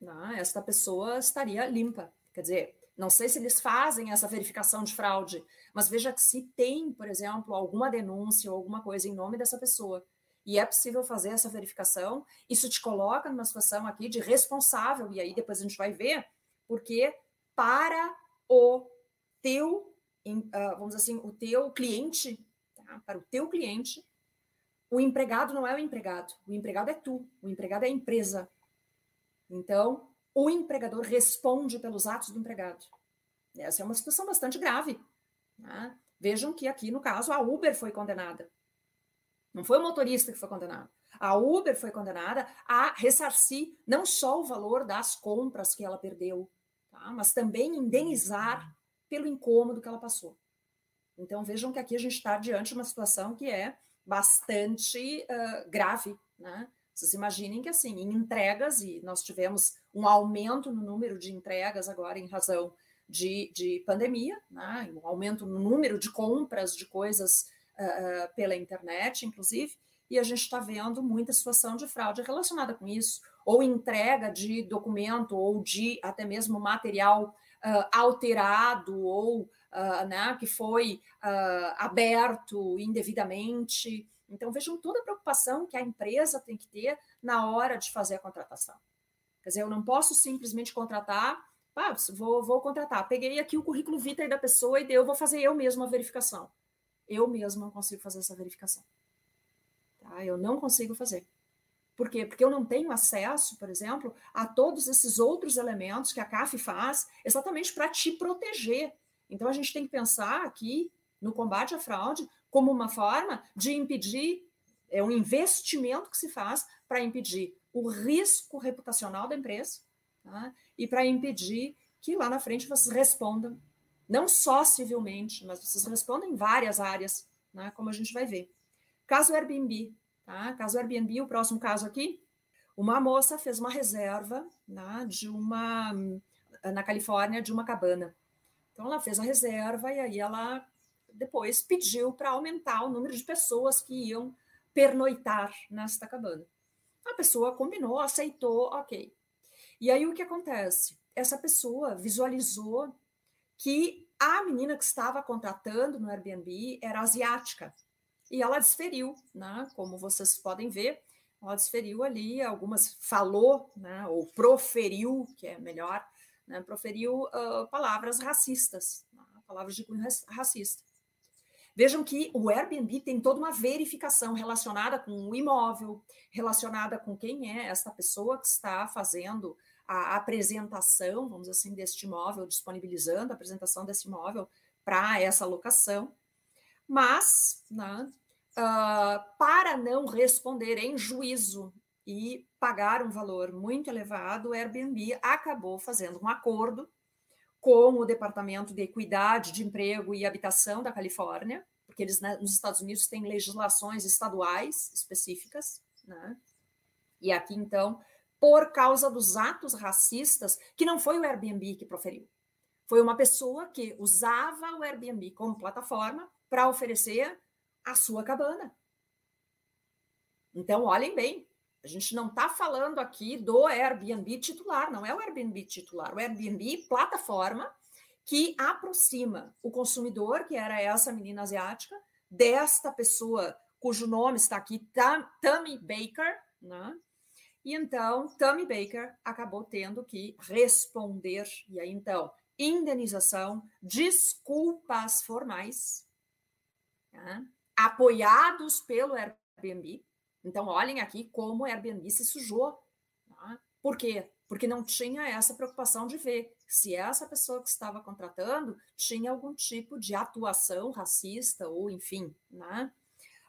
né, esta pessoa estaria limpa. Quer dizer, não sei se eles fazem essa verificação de fraude, mas veja que se tem, por exemplo, alguma denúncia ou alguma coisa em nome dessa pessoa e é possível fazer essa verificação, isso te coloca numa situação aqui de responsável, e aí depois a gente vai ver, porque para o teu uh, vamos assim, o teu cliente, tá? para o teu cliente, o empregado não é o empregado, o empregado é tu, o empregado é a empresa. Então, o empregador responde pelos atos do empregado. Essa é uma situação bastante grave. Né? Vejam que aqui, no caso, a Uber foi condenada. Não foi o motorista que foi condenado. A Uber foi condenada a ressarcir não só o valor das compras que ela perdeu, tá? mas também indenizar pelo incômodo que ela passou. Então vejam que aqui a gente está diante de uma situação que é bastante uh, grave, né? Vocês imaginem que assim, em entregas, e nós tivemos um aumento no número de entregas agora em razão de, de pandemia, né? um aumento no número de compras de coisas uh, pela internet, inclusive, e a gente está vendo muita situação de fraude relacionada com isso, ou entrega de documento, ou de até mesmo material uh, alterado ou uh, né, que foi aberto indevidamente. Então, vejam toda a preocupação que a empresa tem que ter na hora de fazer a contratação. Quer dizer, eu não posso simplesmente contratar, ah, vou, vou contratar, peguei aqui o currículo vitae da pessoa e eu vou fazer eu mesmo a verificação. Eu mesmo não consigo fazer essa verificação. Tá? Eu não consigo fazer. Por quê? Porque eu não tenho acesso, por exemplo, a todos esses outros elementos que a CAF faz exatamente para te proteger. Então a gente tem que pensar aqui no combate à fraude como uma forma de impedir é um investimento que se faz para impedir o risco reputacional da empresa tá? e para impedir que lá na frente vocês respondam, não só civilmente, mas vocês respondam em várias áreas, né? como a gente vai ver. Caso Airbnb, tá? Caso Airbnb, o próximo caso aqui, uma moça fez uma reserva né, de uma na Califórnia de uma cabana. Então ela fez a reserva e aí ela depois pediu para aumentar o número de pessoas que iam pernoitar nesta cabana. A pessoa combinou, aceitou, ok. E aí o que acontece? Essa pessoa visualizou que a menina que estava contratando no Airbnb era asiática. E ela desferiu, né? Como vocês podem ver, ela desferiu ali algumas, falou, né? Ou proferiu, que é melhor, né? Proferiu uh, palavras racistas, né? palavras de cunho racista. Vejam que o Airbnb tem toda uma verificação relacionada com o imóvel, relacionada com quem é esta pessoa que está fazendo a apresentação, vamos assim, deste imóvel, disponibilizando a apresentação desse imóvel para essa locação. Mas, né, uh, para não responder em juízo e pagar um valor muito elevado, o Airbnb acabou fazendo um acordo com o Departamento de Equidade de Emprego e Habitação da Califórnia, porque eles né, nos Estados Unidos têm legislações estaduais específicas, né? E aqui então, por causa dos atos racistas, que não foi o Airbnb que proferiu, foi uma pessoa que usava o Airbnb como plataforma para oferecer a sua cabana. Então, olhem bem, a gente não está falando aqui do Airbnb titular, não é o Airbnb titular, o Airbnb plataforma que aproxima o consumidor, que era essa menina asiática, desta pessoa cujo nome está aqui, Tammy Baker, né? E então, Tammy Baker acabou tendo que responder, e aí então, indenização, desculpas formais, né? apoiados pelo Airbnb, então, olhem aqui como o Airbnb se sujou. Tá? Por quê? Porque não tinha essa preocupação de ver se essa pessoa que estava contratando tinha algum tipo de atuação racista ou enfim. Né?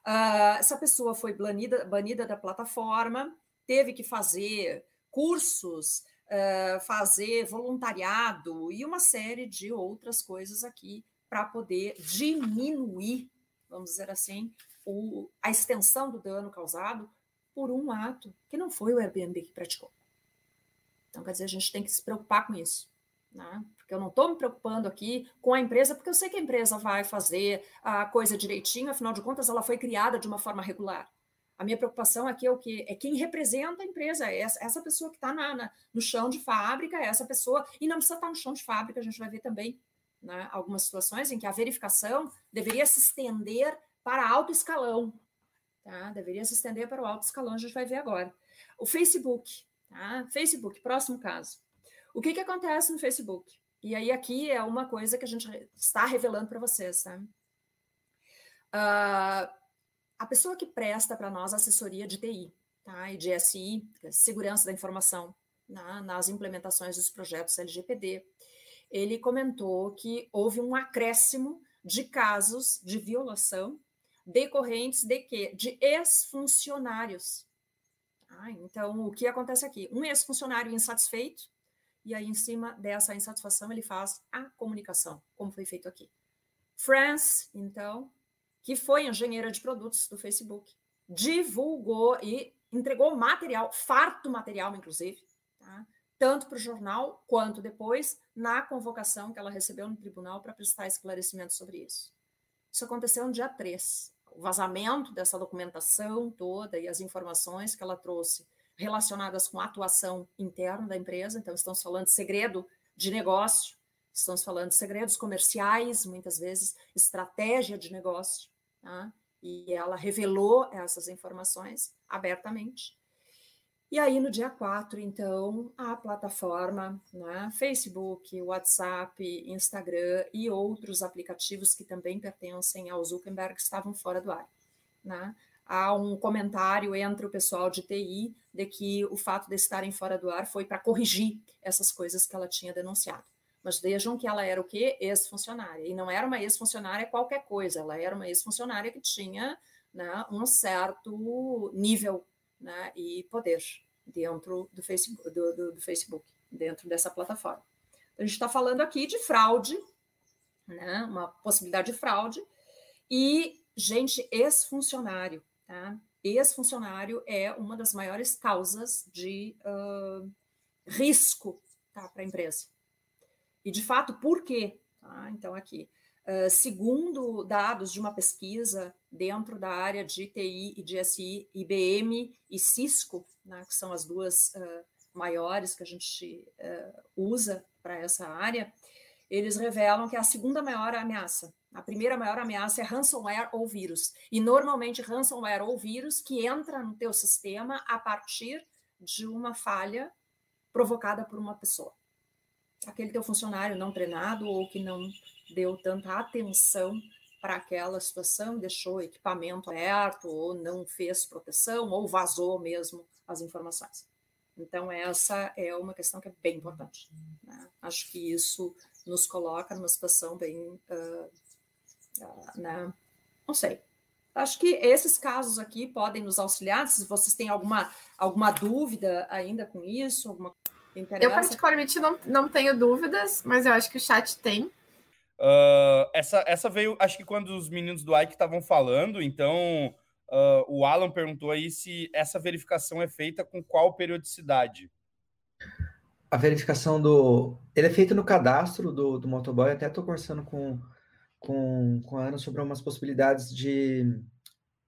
Uh, essa pessoa foi banida, banida da plataforma, teve que fazer cursos, uh, fazer voluntariado e uma série de outras coisas aqui para poder diminuir, vamos dizer assim, o, a extensão do dano causado por um ato que não foi o Airbnb que praticou. Então, quer dizer, a gente tem que se preocupar com isso. Né? Porque eu não estou me preocupando aqui com a empresa, porque eu sei que a empresa vai fazer a coisa direitinho, afinal de contas, ela foi criada de uma forma regular. A minha preocupação aqui é o que é quem representa a empresa, é essa, pessoa que está no chão de fábrica, é essa pessoa, e não precisa estar tá no chão de fábrica, a gente vai ver também né, algumas situações em que a verificação deveria se estender para alto escalão. Tá? Deveria se estender para o alto escalão, a gente vai ver agora. O Facebook, tá? Facebook, próximo caso. O que, que acontece no Facebook? E aí aqui é uma coisa que a gente está revelando para vocês, tá? Uh, a pessoa que presta para nós assessoria de TI, tá? E de SI, segurança da informação, né? nas implementações dos projetos LGPD, ele comentou que houve um acréscimo de casos de violação decorrentes de quê? De ex-funcionários. Ah, então, o que acontece aqui? Um ex-funcionário insatisfeito, e aí, em cima dessa insatisfação, ele faz a comunicação, como foi feito aqui. France, então, que foi engenheira de produtos do Facebook, divulgou e entregou material, farto material, inclusive, tá? tanto para o jornal quanto depois na convocação que ela recebeu no tribunal para prestar esclarecimento sobre isso. Isso aconteceu no dia 3 o vazamento dessa documentação toda e as informações que ela trouxe relacionadas com a atuação interna da empresa. Então, estamos falando de segredo de negócio, estamos falando de segredos comerciais, muitas vezes estratégia de negócio. Tá? E ela revelou essas informações abertamente. E aí, no dia 4, então, a plataforma, né, Facebook, WhatsApp, Instagram e outros aplicativos que também pertencem ao Zuckerberg estavam fora do ar. Né? Há um comentário entre o pessoal de TI de que o fato de estarem fora do ar foi para corrigir essas coisas que ela tinha denunciado. Mas vejam que ela era o quê? Ex-funcionária. E não era uma ex-funcionária qualquer coisa, ela era uma ex-funcionária que tinha né, um certo nível né, e poder dentro do Facebook, do, do, do Facebook, dentro dessa plataforma. Então, a gente está falando aqui de fraude, né, uma possibilidade de fraude, e, gente, ex-funcionário. Tá? Ex-funcionário é uma das maiores causas de uh, risco tá, para a empresa. E, de fato, por quê? Tá? Então, aqui, uh, segundo dados de uma pesquisa dentro da área de TI e de SI, IBM e Cisco, né, que são as duas uh, maiores que a gente usa para essa área, eles revelam que a segunda maior ameaça. A primeira maior ameaça é ransomware ou vírus. E normalmente ransomware ou vírus que entra no teu sistema a partir de uma falha provocada por uma pessoa. Aquele teu funcionário não treinado ou que não deu tanta atenção para aquela situação, deixou equipamento aberto ou não fez proteção ou vazou mesmo as informações. Então, essa é uma questão que é bem importante. Né? Acho que isso nos coloca numa situação bem. Uh, uh, né? Não sei. Acho que esses casos aqui podem nos auxiliar. Se vocês têm alguma, alguma dúvida ainda com isso, alguma eu, particularmente, não, não tenho dúvidas, mas eu acho que o chat tem. Uh, essa, essa veio, acho que quando os meninos do Ike estavam falando, então Uh, o Alan perguntou aí se essa verificação é feita com qual periodicidade. A verificação do. Ele é feito no cadastro do, do motoboy. Até estou conversando com, com, com a Ana sobre umas possibilidades de,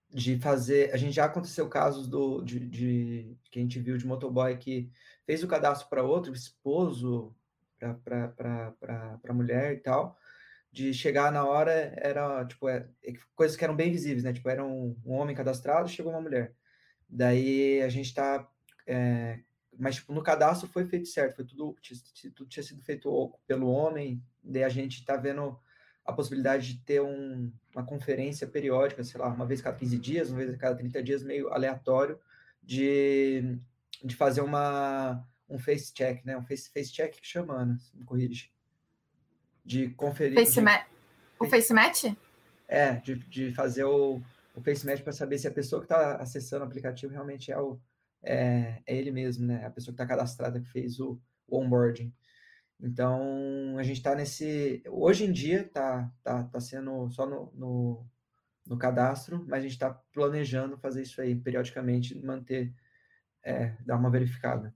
de fazer. A gente já aconteceu casos do, de, de que a gente viu de motoboy que fez o cadastro para outro, esposo, para mulher e tal de chegar na hora era, tipo, é, é, coisas que eram bem visíveis, né? Tipo, era um, um homem cadastrado, chegou uma mulher. Daí a gente tá. É, mas, tipo, no cadastro foi feito certo, foi tudo, tudo tinha sido feito pelo homem, daí a gente tá vendo a possibilidade de ter um, uma conferência periódica, sei lá, uma vez cada 15 dias, uma vez a cada 30 dias, meio aleatório, de, de fazer uma, um face check, né? Um face, face check que chama, Ana, me corrige de conferir. Face de, o face match? É, de, de fazer o, o face match para saber se a pessoa que está acessando o aplicativo realmente é, o, é, é ele mesmo, né? A pessoa que está cadastrada que fez o, o onboarding. Então, a gente está nesse. Hoje em dia está tá, tá sendo só no, no, no cadastro, mas a gente está planejando fazer isso aí periodicamente, manter, é, dar uma verificada.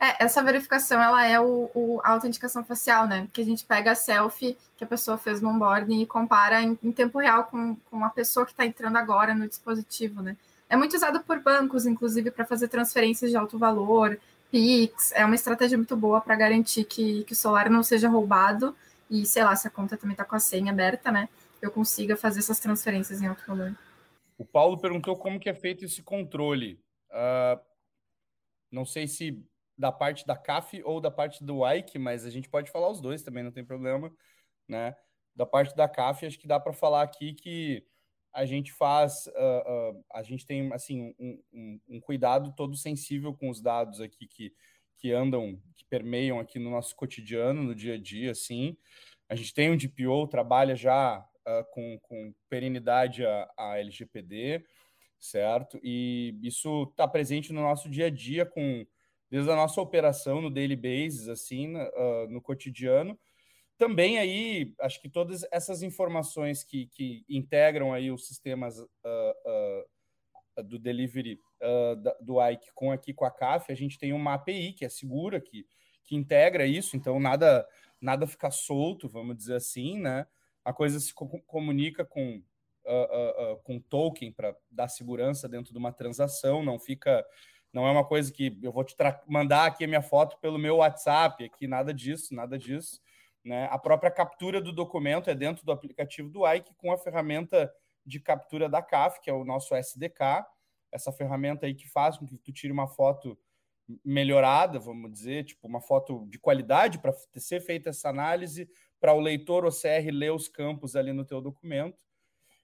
É, essa verificação, ela é o, o, a autenticação facial, né? Que a gente pega a selfie que a pessoa fez no onboarding e compara em, em tempo real com, com a pessoa que está entrando agora no dispositivo, né? É muito usado por bancos, inclusive, para fazer transferências de alto valor, PIX. É uma estratégia muito boa para garantir que, que o celular não seja roubado e, sei lá, se a conta também está com a senha aberta, né? Eu consiga fazer essas transferências em alto valor. O Paulo perguntou como que é feito esse controle. Uh, não sei se da parte da CAF ou da parte do Ike, mas a gente pode falar os dois também, não tem problema, né? Da parte da CAF, acho que dá para falar aqui que a gente faz, uh, uh, a gente tem assim um, um, um, cuidado todo sensível com os dados aqui que, que andam, que permeiam aqui no nosso cotidiano, no dia a dia, assim. A gente tem um DPO, trabalha já uh, com, com perenidade a, a LGPD, certo? E isso está presente no nosso dia a dia com desde a nossa operação no daily basis, assim, uh, no cotidiano. Também aí, acho que todas essas informações que, que integram aí os sistemas uh, uh, do delivery do Ike com aqui com a CAF, a gente tem uma API que é segura, que, que integra isso, então nada nada fica solto, vamos dizer assim, né? A coisa se co comunica com com token para dar segurança dentro de uma transação, não fica não é uma coisa que eu vou te mandar aqui a minha foto pelo meu WhatsApp, aqui nada disso, nada disso. Né? A própria captura do documento é dentro do aplicativo do Ike com a ferramenta de captura da CAF, que é o nosso SDK, essa ferramenta aí que faz com que tu tire uma foto melhorada, vamos dizer, tipo uma foto de qualidade para ser feita essa análise, para o leitor OCR ler os campos ali no teu documento.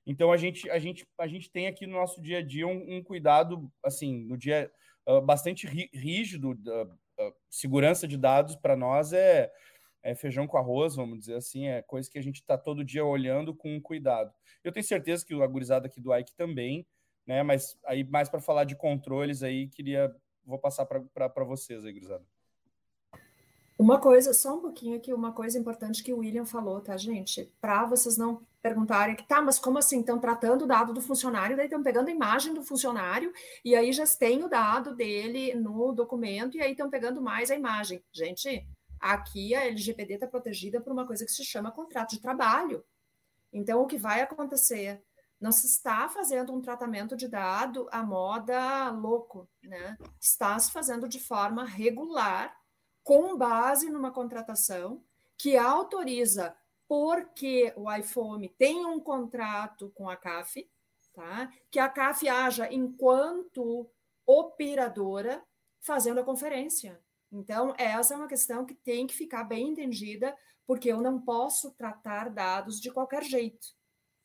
Então a gente, a gente, a gente tem aqui no nosso dia a dia um, um cuidado assim, no dia uh, bastante rígido. Uh, uh, segurança de dados para nós é, é feijão com arroz, vamos dizer assim, é coisa que a gente está todo dia olhando com cuidado. Eu tenho certeza que o agorizado aqui do Ike também, né? Mas aí mais para falar de controles aí, queria vou passar para vocês aí, gurizada. Uma coisa, só um pouquinho aqui, uma coisa importante que o William falou, tá, gente? Para vocês não perguntarem que tá, mas como assim? Estão tratando o dado do funcionário, daí estão pegando a imagem do funcionário e aí já tem o dado dele no documento e aí estão pegando mais a imagem. Gente, aqui a LGPD está protegida por uma coisa que se chama contrato de trabalho. Então, o que vai acontecer? Não se está fazendo um tratamento de dado à moda louco, né? Está se fazendo de forma regular com base numa contratação que autoriza, porque o iPhone tem um contrato com a CAF, tá? que a CAF haja enquanto operadora fazendo a conferência. Então, essa é uma questão que tem que ficar bem entendida, porque eu não posso tratar dados de qualquer jeito.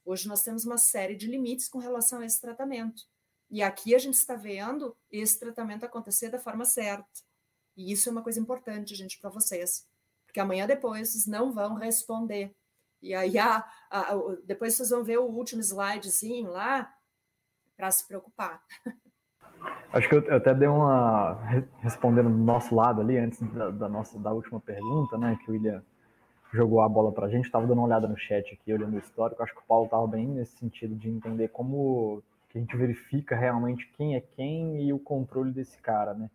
Hoje nós temos uma série de limites com relação a esse tratamento. E aqui a gente está vendo esse tratamento acontecer da forma certa. E isso é uma coisa importante, gente, para vocês. Porque amanhã depois vocês não vão responder. E aí, a, a, a, depois vocês vão ver o último slidezinho lá para se preocupar. Acho que eu, eu, até dei uma. respondendo do nosso lado ali, antes da, da, nossa, da última pergunta, né? Que o William jogou a bola para a gente. Estava dando uma olhada no chat aqui, olhando o histórico. Acho que o Paulo estava bem nesse sentido de entender como que a gente verifica realmente quem é quem e o controle desse cara, né?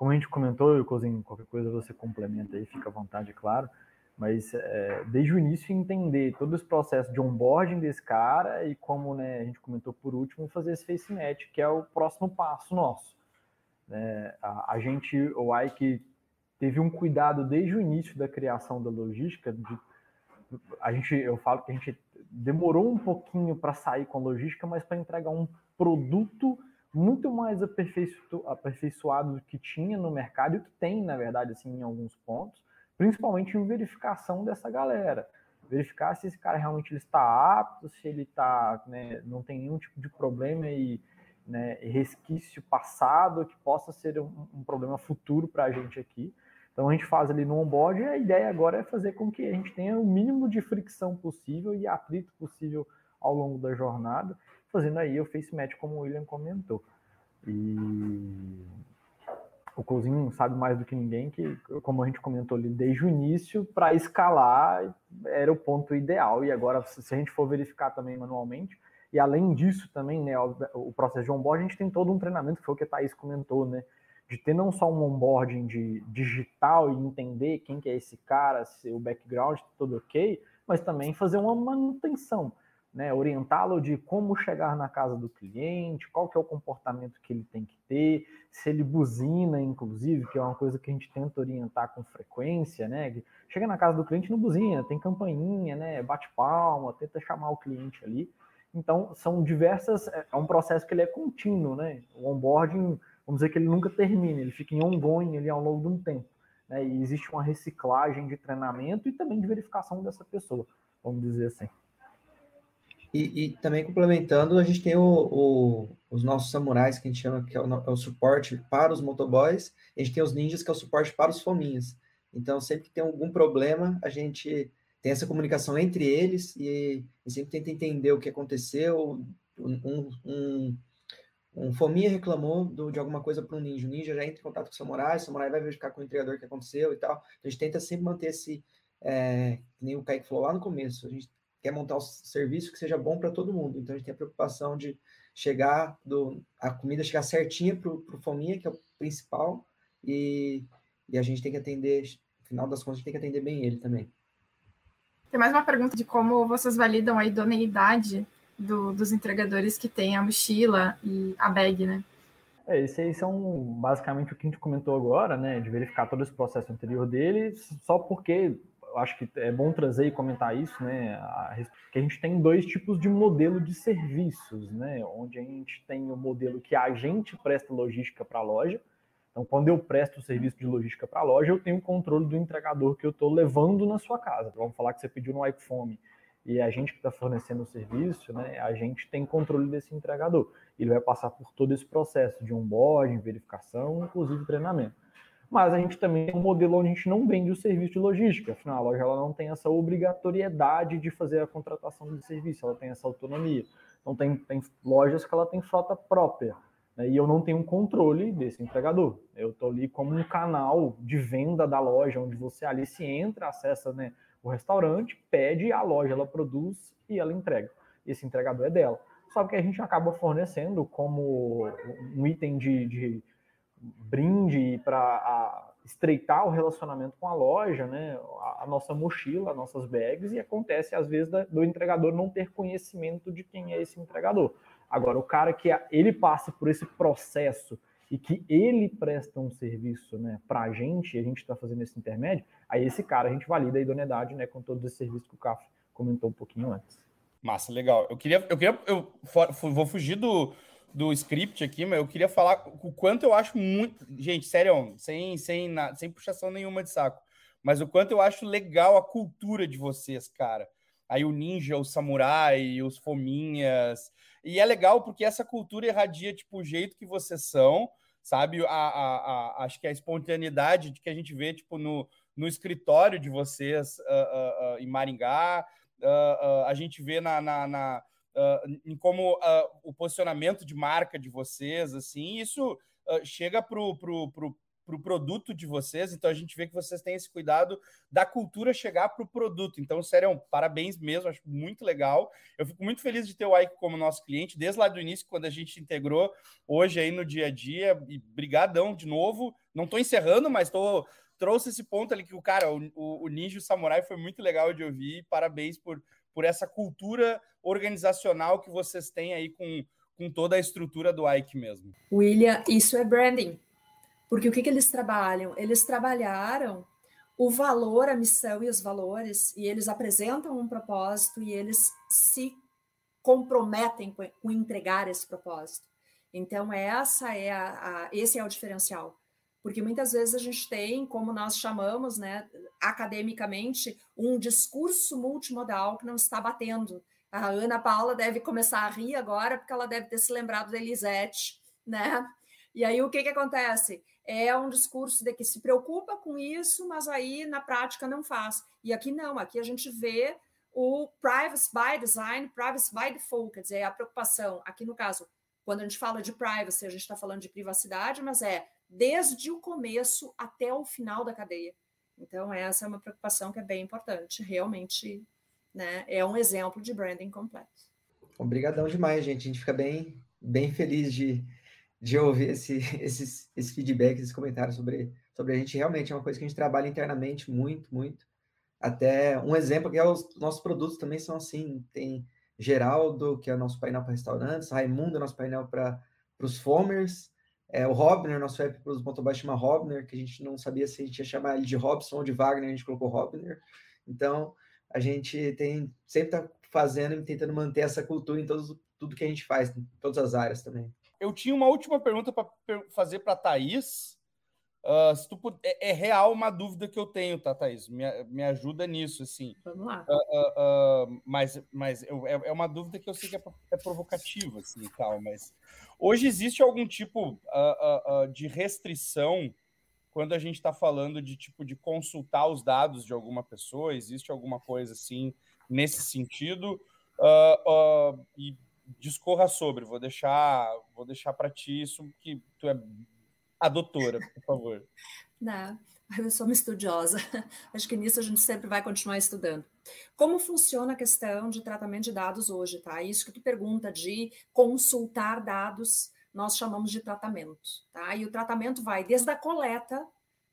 Como a gente comentou, Cozinho, qualquer coisa você complementa aí, fica à vontade, claro. Mas é, desde o início entender todo esse processo de onboarding desse cara e como né, a gente comentou por último, fazer esse face match, que é o próximo passo nosso. É, a, a, gente, o Ike, teve um cuidado desde o início da criação da logística. De, a gente, eu falo que a gente demorou um pouquinho para sair com a logística, mas para entregar um produto muito mais aperfeiço, aperfeiçoado do que tinha no mercado e que tem, na verdade, assim, em alguns pontos, principalmente em verificação dessa galera. Verificar se esse cara realmente ele está apto, se ele tá, né, não tem nenhum tipo de problema e né, resquício passado que possa ser um, um problema futuro para a gente aqui. Então a gente faz ali no onboard e a ideia agora é fazer com que a gente tenha o mínimo de fricção possível e atrito possível ao longo da jornada fazendo aí o face match, como o William comentou. E o Cousinho sabe mais do que ninguém que, como a gente comentou ali desde o início, para escalar era o ponto ideal. E agora, se a gente for verificar também manualmente, e além disso também, né, o, processo de onboarding, a gente tem todo um treinamento, que foi o que a Thaís comentou, né? De ter não só um onboarding de digital e entender quem que é esse cara, se o background tudo ok, mas também fazer uma manutenção né, orientá-lo de como chegar na casa do cliente, qual que é o comportamento que ele tem que ter, se ele buzina, inclusive, que é uma coisa que a gente tenta orientar com frequência, né? Chega na casa do cliente não buzina, tem campainha, né? Bate palma, tenta chamar o cliente ali. Então, são diversas, é, é um processo que ele é contínuo, né? O onboarding, vamos dizer que ele nunca termina, ele fica em ongoing ali ao longo de um tempo. Né? E existe uma reciclagem de treinamento e também de verificação dessa pessoa, vamos dizer assim. E, e, também complementando, a gente tem o, o, os nossos samurais, que a gente chama que é o, é o, suporte para os motoboys, a gente tem os ninjas, que é o suporte para os fominhas. Então, sempre que tem algum problema, a gente tem essa comunicação entre eles e, e sempre tenta entender o que aconteceu. Um, um, um fominha reclamou do, de alguma coisa para um ninja, o ninja já entra em contato com o samurai, o samurai vai verificar com o entregador o que aconteceu e tal. Então, a gente tenta sempre manter esse, é, que nem o Kaique falou lá no começo, a gente quer montar um serviço que seja bom para todo mundo. Então a gente tem a preocupação de chegar do a comida chegar certinha para o fominha, que é o principal, e, e a gente tem que atender, no final das contas, a gente tem que atender bem ele também. Tem mais uma pergunta de como vocês validam a idoneidade do, dos entregadores que têm a mochila e a bag, né? É, esses aí são basicamente o que a gente comentou agora, né? De verificar todo esse processo anterior dele, só porque acho que é bom trazer e comentar isso, né? A, que a gente tem dois tipos de modelo de serviços, né? Onde a gente tem o modelo que a gente presta logística para a loja. Então, quando eu presto o serviço de logística para a loja, eu tenho o controle do entregador que eu estou levando na sua casa. Vamos falar que você pediu no iPhone e a gente que está fornecendo o serviço, né? A gente tem controle desse entregador. Ele vai passar por todo esse processo de onboarding, verificação, inclusive treinamento. Mas a gente também tem um modelo onde a gente não vende o serviço de logística, afinal, a loja ela não tem essa obrigatoriedade de fazer a contratação de serviço, ela tem essa autonomia. Então, tem, tem lojas que ela tem frota própria, né, e eu não tenho controle desse entregador. Eu estou ali como um canal de venda da loja, onde você ali se entra, acessa né, o restaurante, pede, a loja ela produz e ela entrega. Esse entregador é dela. Só que a gente acaba fornecendo como um item de, de brinde para estreitar o relacionamento com a loja, né? A, a, nossa mochila, as nossas bags, e acontece às vezes da, do entregador não ter conhecimento de quem é esse entregador. Agora, o cara que ele passe por esse processo e que ele presta um serviço né, para a gente, a gente está fazendo esse intermédio, aí esse cara a gente valida a idoneidade né, com todos os serviços que o CAF comentou um pouquinho antes. Massa, legal. Eu queria, eu queria, eu vou fugir do, do script aqui, mas eu queria falar o quanto eu acho muito. Gente, sério, sem, sem, sem puxação nenhuma de saco. Mas o quanto eu acho legal a cultura de vocês, cara. Aí o ninja, o samurai, os fominhas. E é legal porque essa cultura irradia, tipo, o jeito que vocês são, sabe? A, a, a acho que a espontaneidade de que a gente vê, tipo, no, no escritório de vocês uh, uh, uh, em Maringá. a gente vê na, na, na uh, em como uh, o posicionamento de marca de vocês, assim, isso uh, chega para o pro, pro, pro produto de vocês, então a gente vê que vocês têm esse cuidado da cultura chegar para o produto. Então, sério, parabéns mesmo, acho muito legal. Eu fico muito feliz de ter o Ike como nosso cliente, desde lá do início, quando a gente integrou, hoje aí no dia a dia, e brigadão de novo. Não estou encerrando, mas tô, trouxe esse ponto ali que o cara, o, o Ninja o Samurai foi muito legal de ouvir, parabéns por por essa cultura organizacional que vocês têm aí com, com toda a estrutura do Ike mesmo. William, isso é branding. Porque o que, que eles trabalham? Eles trabalharam o valor, a missão e os valores, e eles apresentam um propósito e eles se comprometem com, entregar esse propósito. Então, essa é a, a, esse é o diferencial. Porque muitas vezes a gente tem, como nós chamamos, né, academicamente, um discurso multimodal que não está batendo. A Ana Paula deve começar a rir agora, porque ela deve ter se lembrado da Elisete, né? E aí o que, que acontece? É um discurso de que se preocupa com isso, mas aí na prática não faz. E aqui não, aqui a gente vê o privacy by design, privacy by default, quer dizer, a preocupação, aqui no caso, quando a gente fala de privacy, a gente está falando de privacidade, mas é desde o começo até o final da cadeia. Então, essa é uma preocupação que é bem importante, realmente, né? É um exemplo de branding completo. Obrigadão demais, gente. A gente fica bem, bem feliz de, de ouvir esse, esses, esse feedback, esses comentários sobre, sobre a gente. Realmente é uma coisa que a gente trabalha internamente muito, muito. Até um exemplo que é os nossos produtos também são assim. Tem Geraldo, que é o nosso painel para restaurantes, Raimundo nosso painel para os fomers, é, o Robner, nosso app para os motoboys chama Robner, que a gente não sabia se a gente ia chamar ele de Robson ou de Wagner, a gente colocou Robner. Então, a gente tem sempre está fazendo e tentando manter essa cultura em todos, tudo que a gente faz, em todas as áreas também. Eu tinha uma última pergunta para fazer para a Thaís. Uh, se tu puder, é, é, real uma dúvida que eu tenho, tá, Thaís? Me, me ajuda nisso, assim. Vamos lá. Uh, uh, mas mas eu, é, é, uma dúvida que eu sei que é, é provocativa, assim, tal, mas hoje existe algum tipo de restrição quando a gente está falando de tipo de consultar os dados de alguma pessoa? Existe alguma coisa assim nesse sentido? e discorra sobre, vou deixar, vou deixar para ti isso que tu é a doutora, por favor. Não, eu sou uma estudiosa. Acho que nisso a gente sempre vai continuar estudando. Como funciona a questão de tratamento de dados hoje, tá? Isso que tu pergunta de consultar dados, nós chamamos de tratamento, tá? E o tratamento vai desde a coleta,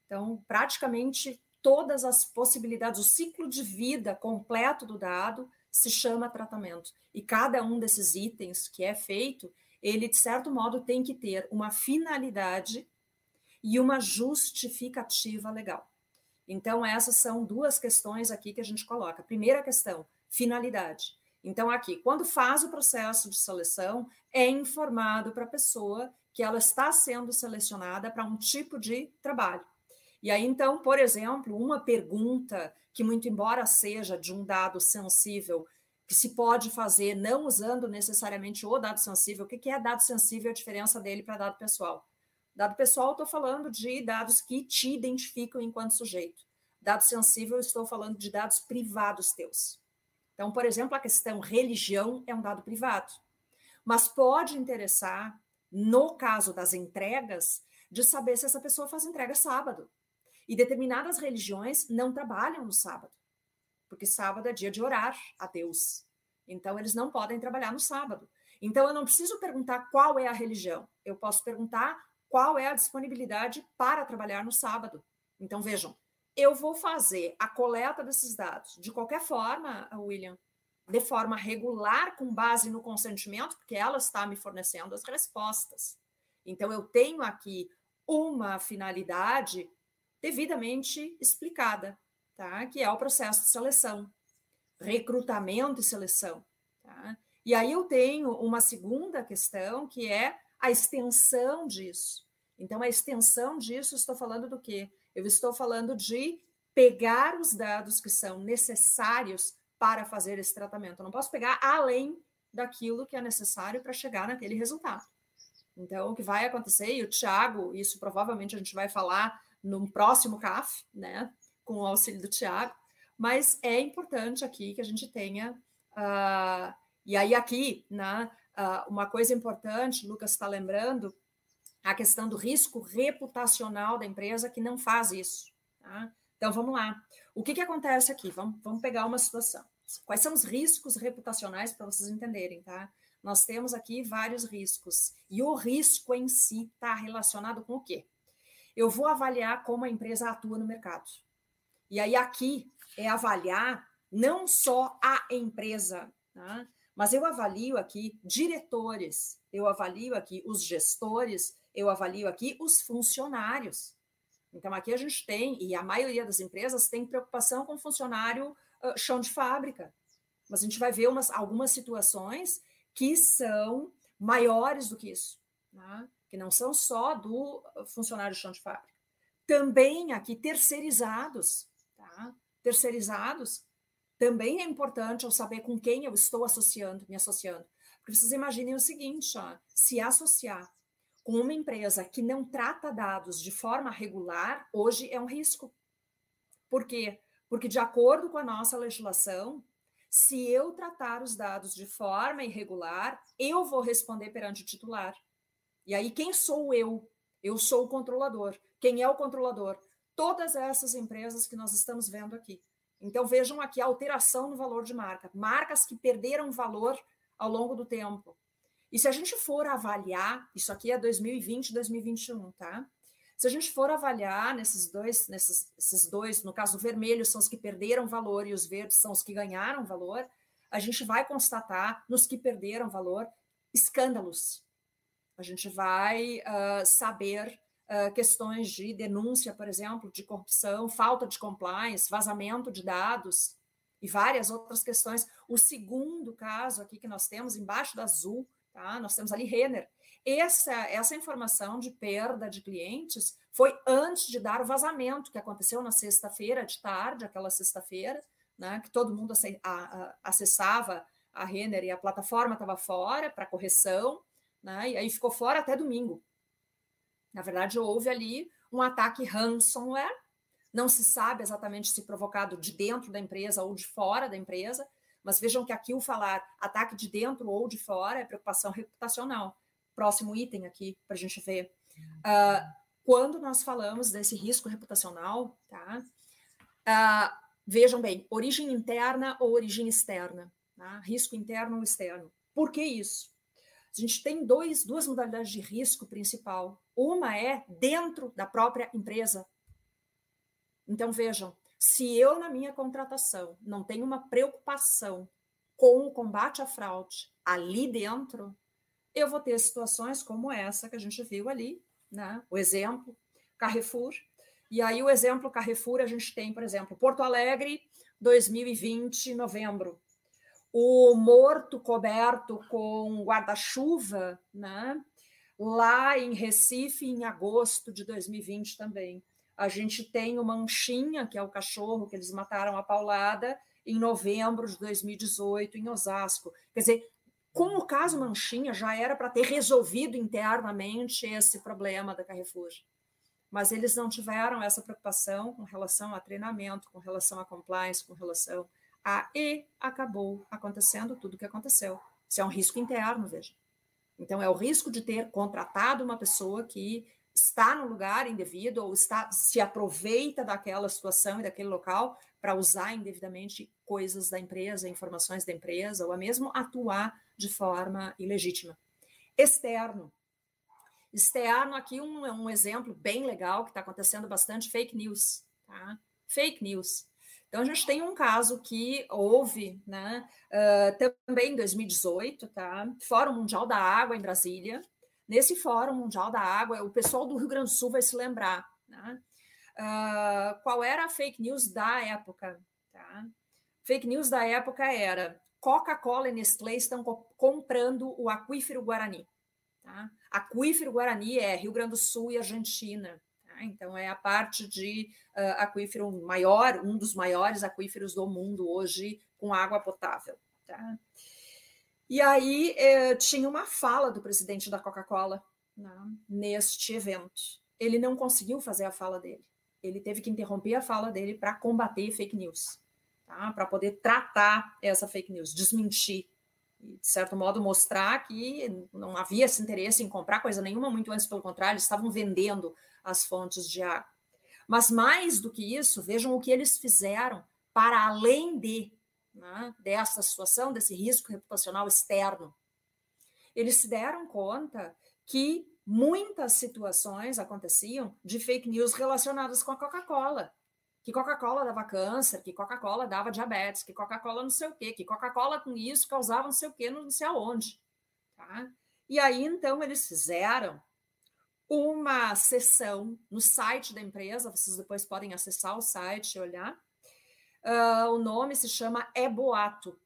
então, praticamente todas as possibilidades, o ciclo de vida completo do dado se chama tratamento. E cada um desses itens que é feito, ele, de certo modo, tem que ter uma finalidade e uma justificativa legal. Então, essas são duas questões aqui que a gente coloca. Primeira questão, finalidade. Então, aqui, quando faz o processo de seleção, é informado para a pessoa que ela está sendo selecionada para um tipo de trabalho. E aí, então, por exemplo, uma pergunta que, muito embora seja de um dado sensível, que se pode fazer não usando necessariamente o dado sensível, o que é dado sensível e a diferença dele para dado pessoal? Dado pessoal, estou falando de dados que te identificam enquanto sujeito. Dado sensível, estou falando de dados privados teus. Então, por exemplo, a questão religião é um dado privado. Mas pode interessar, no caso das entregas, de saber se essa pessoa faz entrega sábado. E determinadas religiões não trabalham no sábado, porque sábado é dia de orar a Deus. Então, eles não podem trabalhar no sábado. Então, eu não preciso perguntar qual é a religião, eu posso perguntar qual é a disponibilidade para trabalhar no sábado. Então, vejam, eu vou fazer a coleta desses dados de qualquer forma, William, de forma regular, com base no consentimento, porque ela está me fornecendo as respostas. Então, eu tenho aqui uma finalidade devidamente explicada, tá? que é o processo de seleção, recrutamento e seleção. Tá? E aí eu tenho uma segunda questão, que é a extensão disso. Então, a extensão disso, estou falando do quê? Eu estou falando de pegar os dados que são necessários para fazer esse tratamento. Eu não posso pegar além daquilo que é necessário para chegar naquele resultado. Então, o que vai acontecer, e o Tiago, isso provavelmente a gente vai falar no próximo CAF, né, com o auxílio do Tiago, mas é importante aqui que a gente tenha. Uh, e aí, aqui, né, uh, uma coisa importante, Lucas está lembrando, a questão do risco reputacional da empresa que não faz isso. Tá? Então, vamos lá. O que, que acontece aqui? Vamos, vamos pegar uma situação. Quais são os riscos reputacionais para vocês entenderem, tá? Nós temos aqui vários riscos. E o risco em si está relacionado com o quê? Eu vou avaliar como a empresa atua no mercado. E aí, aqui é avaliar não só a empresa, tá? Mas eu avalio aqui diretores, eu avalio aqui os gestores, eu avalio aqui os funcionários. Então, aqui a gente tem, e a maioria das empresas tem preocupação com funcionário uh, chão de fábrica. Mas a gente vai ver umas, algumas situações que são maiores do que isso, né? que não são só do funcionário chão de fábrica. Também aqui terceirizados, tá? terceirizados, também é importante eu saber com quem eu estou associando, me associando. Porque vocês imaginem o seguinte, ó, se associar com uma empresa que não trata dados de forma regular, hoje é um risco. Por quê? Porque, de acordo com a nossa legislação, se eu tratar os dados de forma irregular, eu vou responder perante o titular. E aí, quem sou eu? Eu sou o controlador. Quem é o controlador? Todas essas empresas que nós estamos vendo aqui. Então, vejam aqui a alteração no valor de marca. Marcas que perderam valor ao longo do tempo. E se a gente for avaliar, isso aqui é 2020 2021, tá? Se a gente for avaliar nesses dois, nesses esses dois, no caso, vermelho são os que perderam valor e os verdes são os que ganharam valor, a gente vai constatar nos que perderam valor escândalos. A gente vai uh, saber questões de denúncia, por exemplo, de corrupção, falta de compliance, vazamento de dados e várias outras questões. O segundo caso aqui que nós temos, embaixo da azul, Tá? Nós temos ali Renner. Essa, essa informação de perda de clientes foi antes de dar o vazamento, que aconteceu na sexta-feira, de tarde, aquela sexta-feira, né, que todo mundo acessava a Renner e a plataforma estava fora para correção, né, e aí ficou fora até domingo. Na verdade, houve ali um ataque ransomware, não se sabe exatamente se provocado de dentro da empresa ou de fora da empresa, mas vejam que aqui o falar ataque de dentro ou de fora é preocupação reputacional. Próximo item aqui para a gente ver. Uh, quando nós falamos desse risco reputacional, tá? Uh, vejam bem, origem interna ou origem externa, tá? risco interno ou externo. Por que isso? A gente tem dois, duas modalidades de risco principal. Uma é dentro da própria empresa. Então, vejam, se eu, na minha contratação, não tenho uma preocupação com o combate à fraude ali dentro, eu vou ter situações como essa que a gente viu ali, né? O exemplo, Carrefour. E aí, o exemplo Carrefour, a gente tem, por exemplo, Porto Alegre, 2020, novembro. O morto coberto com guarda-chuva, né? Lá em Recife, em agosto de 2020 também. A gente tem o Manchinha, que é o cachorro que eles mataram a paulada, em novembro de 2018, em Osasco. Quer dizer, Com o caso Manchinha, já era para ter resolvido internamente esse problema da Carrefour. Mas eles não tiveram essa preocupação com relação a treinamento, com relação a compliance, com relação a. E acabou acontecendo tudo o que aconteceu. Isso é um risco interno, veja. Então, é o risco de ter contratado uma pessoa que está no lugar indevido ou está se aproveita daquela situação e daquele local para usar indevidamente coisas da empresa, informações da empresa, ou a mesmo atuar de forma ilegítima. Externo. Externo, aqui um, um exemplo bem legal que está acontecendo bastante, fake news. Tá? Fake news. Então, a gente tem um caso que houve, né, uh, também em 2018, tá? Fórum Mundial da Água em Brasília. Nesse Fórum Mundial da Água, o pessoal do Rio Grande do Sul vai se lembrar, né? Uh, qual era a fake news da época? Tá? Fake news da época era Coca-Cola e Nestlé estão co comprando o aquífero Guarani. Tá? Aquífero Guarani é Rio Grande do Sul e Argentina. Tá? Então, é a parte de uh, aquífero maior, um dos maiores aquíferos do mundo hoje com água potável. Tá? E aí eh, tinha uma fala do presidente da Coca-Cola né, neste evento. Ele não conseguiu fazer a fala dele ele teve que interromper a fala dele para combater fake news, tá? para poder tratar essa fake news, desmentir, e, de certo modo, mostrar que não havia esse interesse em comprar coisa nenhuma, muito antes, pelo contrário, eles estavam vendendo as fontes de água. Mas mais do que isso, vejam o que eles fizeram para além de né, dessa situação, desse risco reputacional externo. Eles se deram conta que muitas situações aconteciam de fake news relacionadas com a Coca-Cola. Que Coca-Cola dava câncer, que Coca-Cola dava diabetes, que Coca-Cola não sei o quê, que Coca-Cola com isso causava não sei o quê, não sei aonde. Tá? E aí, então, eles fizeram uma sessão no site da empresa, vocês depois podem acessar o site e olhar. Uh, o nome se chama É Boato.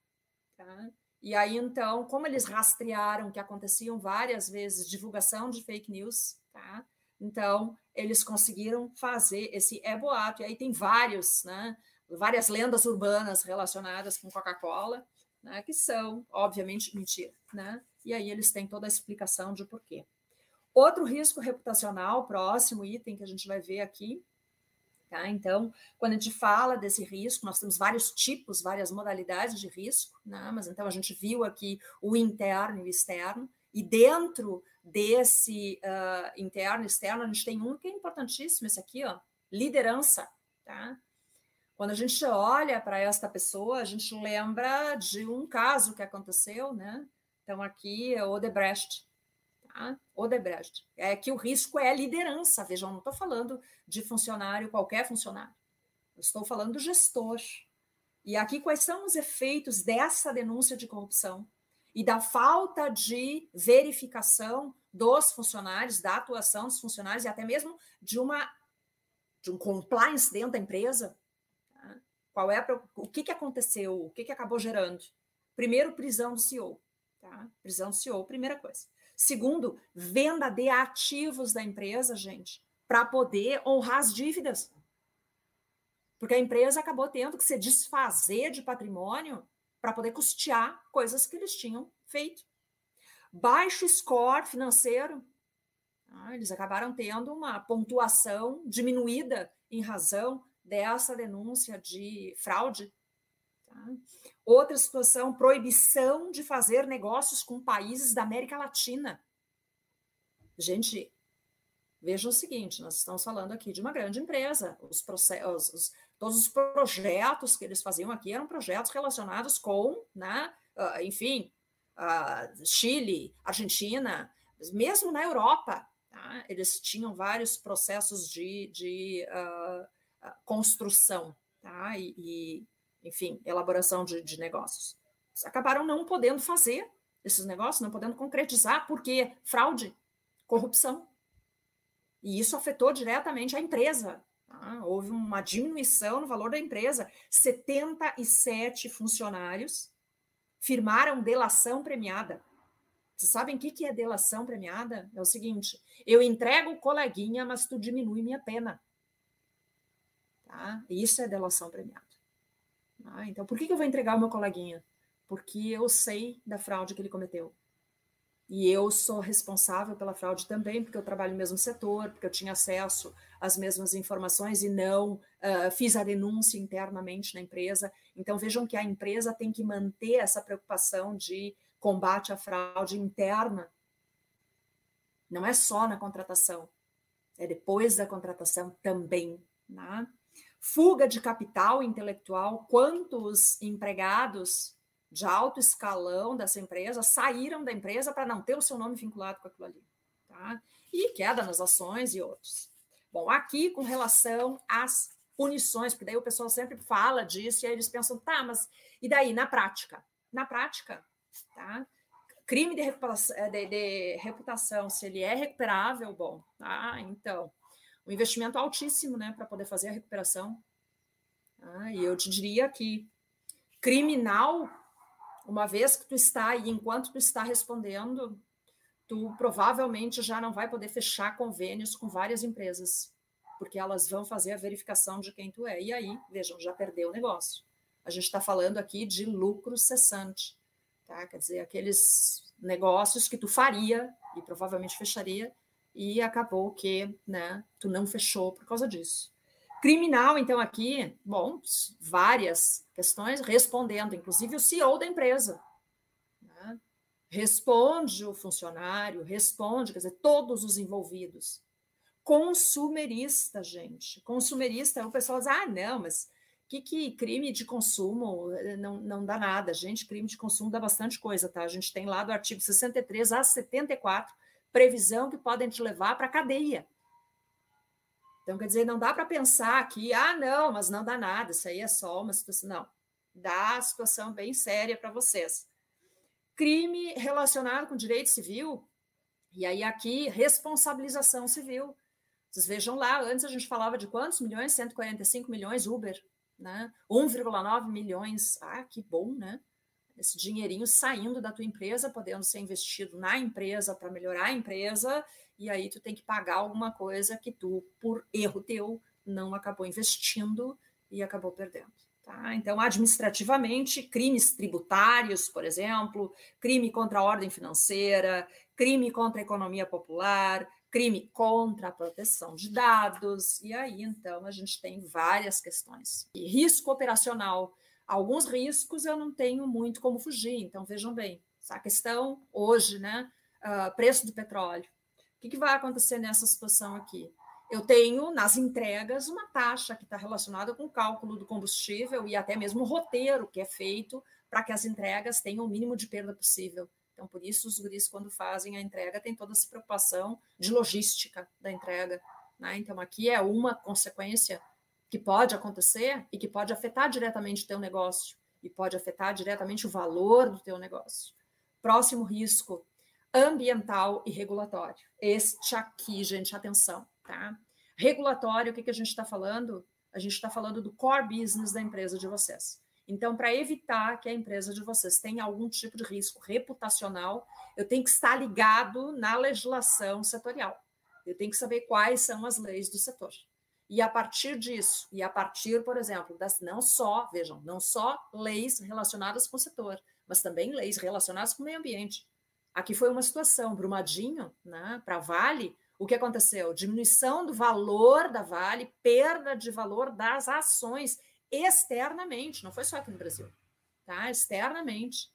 Tá? E aí, então, como eles rastrearam que aconteciam várias vezes divulgação de fake news, tá? Então, eles conseguiram fazer esse é boato. E aí tem vários, né? Várias lendas urbanas relacionadas com Coca-Cola, né? Que são, obviamente, mentira, né? E aí eles têm toda a explicação de porquê. Outro risco reputacional, próximo item que a gente vai ver aqui, Tá? Então, quando a gente fala desse risco, nós temos vários tipos, várias modalidades de risco, né? mas então a gente viu aqui o interno e o externo, e dentro desse uh, interno e externo, a gente tem um que é importantíssimo, esse aqui, ó, liderança. Tá? Quando a gente olha para esta pessoa, a gente lembra de um caso que aconteceu, né? Então, aqui é Odebrecht, tá? Odebrecht. É que o risco é a liderança. Vejam, não estou falando de funcionário, qualquer funcionário. Eu estou falando do gestor. E aqui, quais são os efeitos dessa denúncia de corrupção e da falta de verificação dos funcionários, da atuação dos funcionários e até mesmo de uma de um compliance dentro da empresa? Tá? Qual é o que, que aconteceu? O que, que acabou gerando? Primeiro, prisão do CEO. Tá? Prisão do CEO, primeira coisa. Segundo, venda de ativos da empresa, gente, para poder honrar as dívidas. Porque a empresa acabou tendo que se desfazer de patrimônio para poder custear coisas que eles tinham feito. Baixo score financeiro. Ah, eles acabaram tendo uma pontuação diminuída em razão dessa denúncia de fraude Tá? Outra situação, proibição de fazer negócios com países da América Latina. Gente, veja o seguinte: nós estamos falando aqui de uma grande empresa. Os processos, os, todos os projetos que eles faziam aqui eram projetos relacionados com, né, uh, enfim, uh, Chile, Argentina, mesmo na Europa. Tá? Eles tinham vários processos de, de uh, construção. Tá? E, e enfim, elaboração de, de negócios. Acabaram não podendo fazer esses negócios, não podendo concretizar, porque fraude, corrupção. E isso afetou diretamente a empresa. Tá? Houve uma diminuição no valor da empresa. 77 funcionários firmaram delação premiada. Vocês sabem o que é delação premiada? É o seguinte: eu entrego o coleguinha, mas tu diminui minha pena. Tá? Isso é delação premiada. Ah, então, por que, eu vou entregar o meu coleguinha? porque eu sei da fraude que ele cometeu. E eu sou responsável pela fraude também, porque eu trabalho no mesmo setor, porque eu tinha acesso às mesmas informações e não uh, fiz a denúncia internamente na empresa. Então vejam que a empresa tem que manter essa preocupação de combate à fraude interna. Não é só na contratação, é depois da contratação também. Né? Fuga de capital intelectual, quantos empregados de alto escalão dessa empresa saíram da empresa para não ter o seu nome vinculado com aquilo ali. Tá? E queda nas ações e outros. Bom, aqui com relação às punições, porque daí o pessoal sempre fala disso e aí eles pensam, tá, mas e daí na prática? Na prática, tá? Crime de reputação, de, de reputação se ele é recuperável, bom, tá? Então, um investimento altíssimo, né, para poder fazer a recuperação. Tá? E eu te diria que criminal uma vez que tu está aí, enquanto tu está respondendo, tu provavelmente já não vai poder fechar convênios com várias empresas, porque elas vão fazer a verificação de quem tu é. E aí, vejam, já perdeu o negócio. A gente está falando aqui de lucro cessante, tá? Quer dizer, aqueles negócios que tu faria e provavelmente fecharia e acabou que, né, tu não fechou por causa disso. Criminal, então, aqui, bom, várias questões, respondendo, inclusive o CEO da empresa. Né? Responde o funcionário, responde, quer dizer, todos os envolvidos. Consumerista, gente. Consumerista, o pessoal diz, ah, não, mas que, que crime de consumo não, não dá nada. Gente, crime de consumo dá bastante coisa, tá? A gente tem lá do artigo 63 a 74, previsão que podem te levar para a cadeia. Então, quer dizer, não dá para pensar que, ah, não, mas não dá nada, isso aí é só uma situação. Não, dá a situação bem séria para vocês. Crime relacionado com direito civil, e aí aqui, responsabilização civil. Vocês vejam lá, antes a gente falava de quantos milhões? 145 milhões Uber, né? 1,9 milhões. Ah, que bom, né? Esse dinheirinho saindo da tua empresa, podendo ser investido na empresa para melhorar a empresa, e aí tu tem que pagar alguma coisa que tu, por erro teu, não acabou investindo e acabou perdendo. Tá? Então, administrativamente, crimes tributários, por exemplo, crime contra a ordem financeira, crime contra a economia popular, crime contra a proteção de dados, e aí então a gente tem várias questões. E risco operacional, Alguns riscos eu não tenho muito como fugir, então vejam bem, a questão hoje, né? Uh, preço do petróleo. O que, que vai acontecer nessa situação aqui? Eu tenho nas entregas uma taxa que está relacionada com o cálculo do combustível e até mesmo o roteiro que é feito para que as entregas tenham o mínimo de perda possível. Então, por isso, os guris, quando fazem a entrega, têm toda essa preocupação de logística da entrega. Né? Então, aqui é uma consequência que pode acontecer e que pode afetar diretamente o teu negócio e pode afetar diretamente o valor do teu negócio. Próximo risco, ambiental e regulatório. Este aqui, gente, atenção, tá? Regulatório, o que, que a gente está falando? A gente está falando do core business da empresa de vocês. Então, para evitar que a empresa de vocês tenha algum tipo de risco reputacional, eu tenho que estar ligado na legislação setorial. Eu tenho que saber quais são as leis do setor. E a partir disso, e a partir, por exemplo, das não só, vejam, não só leis relacionadas com o setor, mas também leis relacionadas com o meio ambiente. Aqui foi uma situação, Brumadinho, né, para Vale, o que aconteceu? Diminuição do valor da Vale, perda de valor das ações externamente, não foi só aqui no Brasil, tá? Externamente,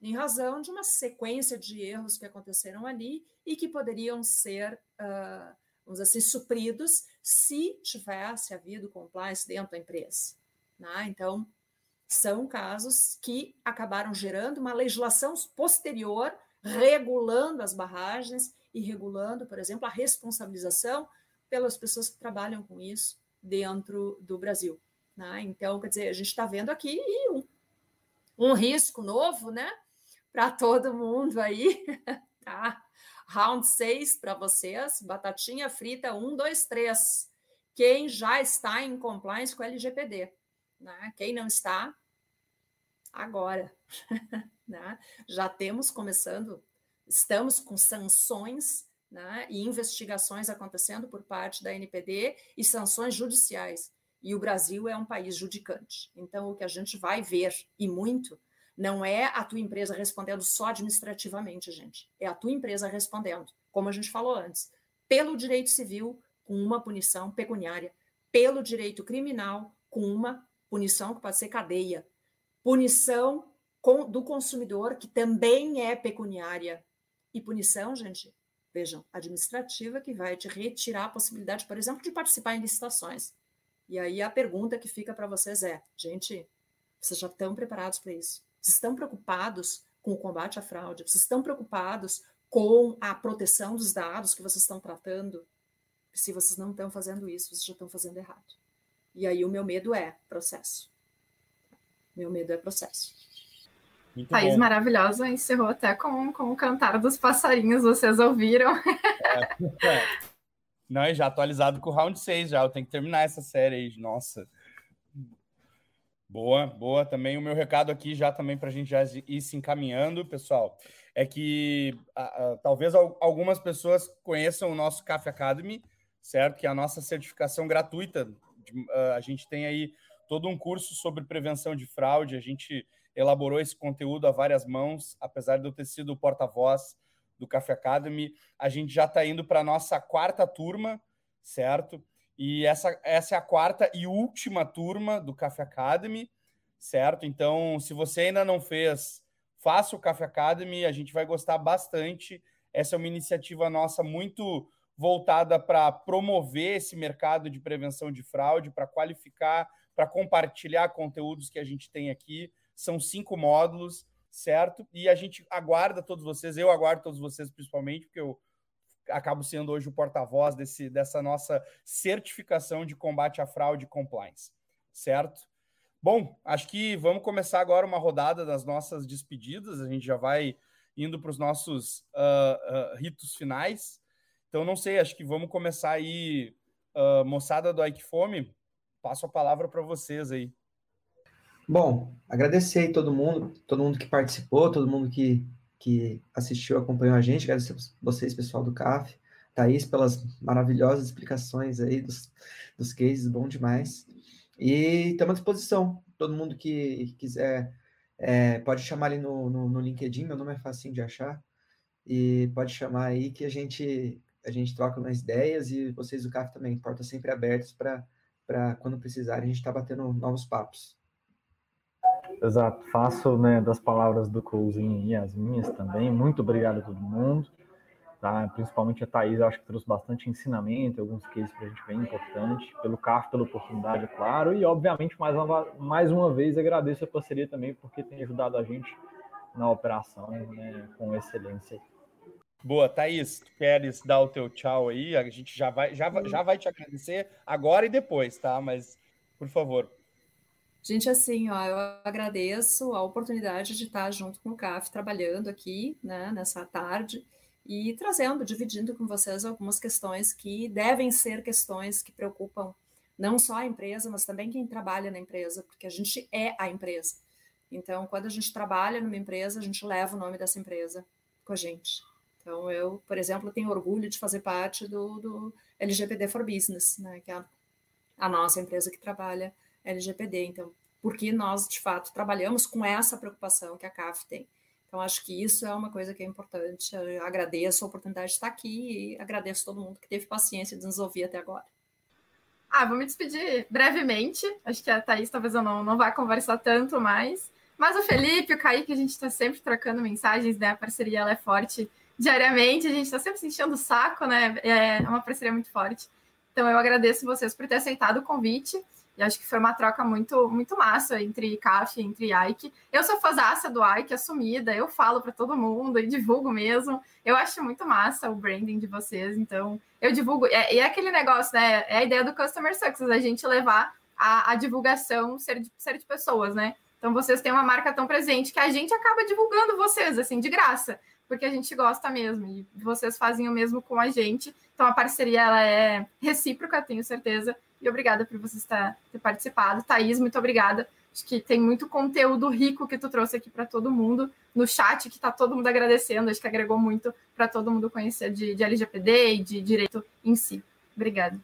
em razão de uma sequência de erros que aconteceram ali e que poderiam ser uh, vamos dizer assim, supridos se tivesse havido compliance dentro da empresa. Né? Então, são casos que acabaram gerando uma legislação posterior regulando as barragens e regulando, por exemplo, a responsabilização pelas pessoas que trabalham com isso dentro do Brasil. Né? Então, quer dizer, a gente está vendo aqui um, um risco novo, né, para todo mundo aí, tá? Round 6 para vocês, batatinha frita 1, 2, 3. Quem já está em compliance com o LGPD. Né? Quem não está, agora. né? Já temos começando, estamos com sanções né? e investigações acontecendo por parte da NPD e sanções judiciais. E o Brasil é um país judicante. Então, o que a gente vai ver, e muito, Não é a tua empresa respondendo só administrativamente, gente. É a tua empresa respondendo, como a gente falou antes, pelo direito civil, com uma punição pecuniária, pelo direito criminal, com uma punição que pode ser cadeia, punição com, do consumidor, que também é pecuniária, e punição, gente, vejam, administrativa, que vai te retirar a possibilidade, por exemplo, de participar em licitações. E aí a pergunta que fica para vocês é: gente, vocês já estão preparados para isso? Vocês estão preocupados com o combate à fraude? Vocês estão preocupados com a proteção dos dados que vocês estão tratando? Se vocês não estão fazendo isso, vocês já estão fazendo errado. E aí o meu medo é processo. Meu medo é processo. Muito Thaís bom. maravilhosa, encerrou até com, com o cantar dos passarinhos, vocês ouviram? É, é. Não, já atualizado com o round 6 já, eu tenho que terminar essa série aí, nossa. Boa, boa. Também o meu recado aqui já também para a gente já ir se encaminhando, pessoal, é que talvez algumas pessoas conheçam o nosso Café Academy, certo? Que é a nossa certificação gratuita. De, a gente tem aí todo um curso sobre prevenção de fraude. A gente elaborou esse conteúdo a várias mãos, apesar de eu ter sido o porta-voz do Café Academy. A gente já está indo para a nossa quarta turma, certo? E essa, essa é a quarta e última turma do Café Academy, certo? Então, se você ainda não fez, faça o Café Academy, a gente vai gostar bastante. Essa é uma iniciativa nossa muito voltada para promover esse mercado de prevenção de fraude, para qualificar, para compartilhar conteúdos que a gente tem aqui. São cinco módulos, certo? E a gente aguarda todos vocês, eu aguardo todos vocês principalmente, porque eu acabo sendo hoje o porta-voz desse, dessa nossa certificação de combate à fraude e compliance, certo? Bom, acho que vamos começar agora uma rodada das nossas despedidas. A gente já vai indo para os nossos uh, uh, ritos finais. Então, não sei, acho que vamos começar aí, uh, moçada do Ike Fome. Passo a palavra para vocês aí. Bom, agradecer aí todo mundo, todo mundo que participou, todo mundo que que assistiu, acompanhou a gente, agradecer vocês, pessoal do CAF, Thaís, pelas maravilhosas explicações aí dos, dos cases, bom demais. E estamos à disposição, todo mundo que quiser, é, pode chamar ali no, no, no, LinkedIn, meu nome é facinho de achar, e pode chamar aí que a gente, a gente troca umas ideias e vocês do CAF também, portas sempre abertas para quando precisarem, a gente está batendo novos papos. Exato, faço né, das palavras do Couzinho e as minhas também. Muito obrigado a todo mundo, tá? principalmente a Thaís, acho que trouxe bastante ensinamento, alguns cases para a gente bem importante, pelo CAF, pela oportunidade, é claro, e obviamente mais uma, mais uma vez agradeço a parceria também, porque tem ajudado a gente na operação né, com excelência. Boa, Thaís, tu queres dar o teu tchau aí? A gente já vai, já, já vai te agradecer agora e depois, tá? Mas, por favor. Gente, assim, ó, eu agradeço a oportunidade de estar junto com o CAF, trabalhando aqui, né, nessa tarde, e trazendo, dividindo com vocês algumas questões que devem ser questões que preocupam não só a empresa, mas também quem trabalha na empresa, porque a gente é a empresa. Então, quando a gente trabalha numa empresa, a gente leva o nome dessa empresa com a gente. Então, eu, por exemplo, tenho orgulho de fazer parte do, do LGPD for Business, né, que é a, a nossa empresa que trabalha LGPD. Então, porque nós, de fato, trabalhamos com essa preocupação que a CAF tem. Então, acho que isso é uma coisa que é importante. Eu agradeço a oportunidade de estar aqui e agradeço todo mundo que teve paciência de nos ouvir até agora. Ah, vou me despedir brevemente. Acho que a Thaís talvez eu não, não vá conversar tanto mais. Mas o Felipe, o Kaique, a gente está sempre trocando mensagens, né? A parceria ela é forte diariamente, a gente está sempre se enchendo o saco, né? É uma parceria muito forte. Então eu agradeço vocês por ter aceitado o convite. E acho que foi uma troca muito, muito massa entre CAF e entre Ike. Eu sou fãzaça do Ike, assumida, eu falo para todo mundo e divulgo mesmo. Eu acho muito massa o branding de vocês, então eu divulgo. É, e é aquele negócio, né? É a ideia do Customer Success, a gente levar a, a divulgação ser de, ser de pessoas, né? Então vocês têm uma marca tão presente que a gente acaba divulgando vocês, assim, de graça, porque a gente gosta mesmo. E vocês fazem o mesmo com a gente. Então a parceria ela é recíproca, tenho certeza. E obrigada por você estar, ter participado. Thaís, muito obrigada. Acho que tem muito conteúdo rico que tu trouxe aqui para todo mundo. No chat, que está todo mundo agradecendo. Acho que agregou muito para todo mundo conhecer de, de LGPD e de direito em si. Obrigada.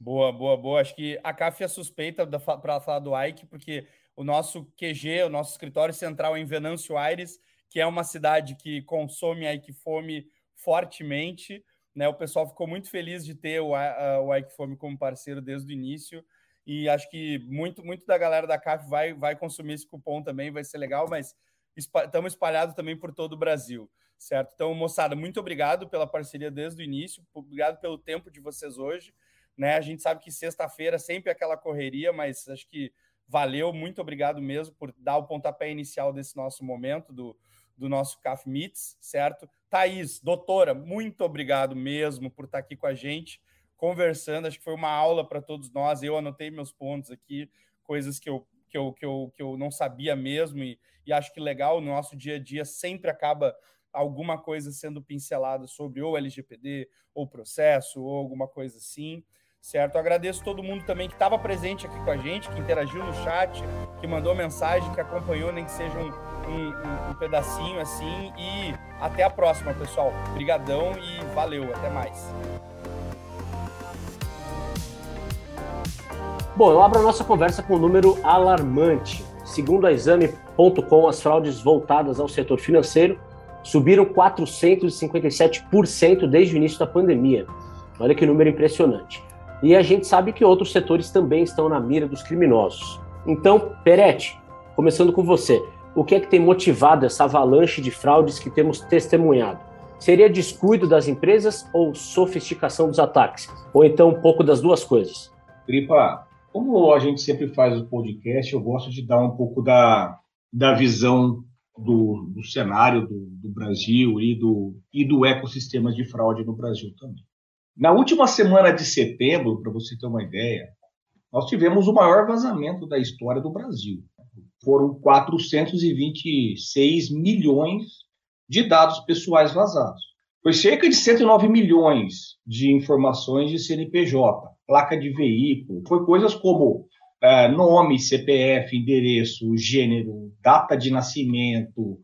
Boa, boa, boa. Acho que a CAF é suspeita para falar do Ike, porque o nosso QG, o nosso escritório central em Venâncio Aires, que é uma cidade que consome a Equifome fortemente. Né? O pessoal ficou muito feliz de ter o, o Equifome como parceiro desde o início. E acho que muito, muito da galera da CAF vai, vai consumir esse cupom também, vai ser legal, mas estamos espalhados também por todo o Brasil, certo? Então, moçada, muito obrigado pela parceria desde o início, obrigado pelo tempo de vocês hoje. Né? A gente sabe que sexta-feira sempre é aquela correria, mas acho que valeu, muito obrigado mesmo por dar o pontapé inicial desse nosso momento, do, do nosso CAF Meets, certo? Thaís, doutora, muito obrigado mesmo por estar aqui com a gente, conversando. Acho que foi uma aula para todos nós. Eu anotei meus pontos aqui, coisas que eu, que eu, que eu, que eu não sabia mesmo, e, e acho que legal, no nosso dia a dia sempre acaba alguma coisa sendo pincelada sobre ou LGPD, ou processo, ou alguma coisa assim certo? Agradeço todo mundo também que estava presente aqui com a gente, que interagiu no chat, que mandou mensagem, que acompanhou, nem que seja um, um, pedacinho assim. E até a próxima, pessoal. Obrigadão e valeu. Até mais. Bom, eu abro a nossa conversa com um número alarmante. Segundo a Exame.com, as fraudes voltadas ao setor financeiro subiram 457% desde o início da pandemia. Olha que número impressionante. E a gente sabe que outros setores também estão na mira dos criminosos. Então, Peretti, começando com você, o que é que tem motivado essa avalanche de fraudes que temos testemunhado? Seria descuido das empresas ou sofisticação dos ataques? Ou então um pouco das duas coisas? Gripa, como a gente sempre faz o podcast, eu gosto de dar um pouco da, da visão do, do cenário do, do Brasil e do, e do ecossistema de fraude no Brasil também. Na última semana de setembro, para você ter uma ideia, nós tivemos o maior vazamento da história do Brasil. Foram 426 milhões de dados pessoais vazados. Foi cerca de 109 milhões de informações de CNPJ, placa de veículo. Foi coisas como é, nome, CPF, endereço, gênero, data de nascimento,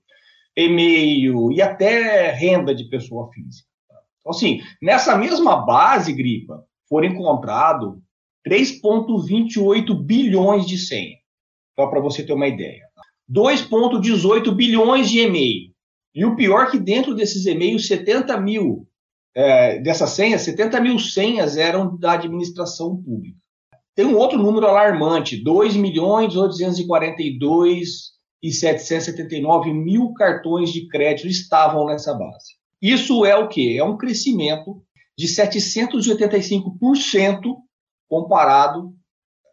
e-mail e até renda de pessoa física. Então, assim, nessa mesma base, Gripa, foram encontrados 3,28 bilhões de senha. Só para você ter uma ideia. 2,18 bilhões de e-mail. E o pior é que dentro desses e-mails, 70 mil é, dessas senhas, 70 mil senhas eram da administração pública. Tem um outro número alarmante, 2 milhões 842 e 779 mil cartões de crédito estavam nessa base. Isso é o quê? É um crescimento de 785% comparado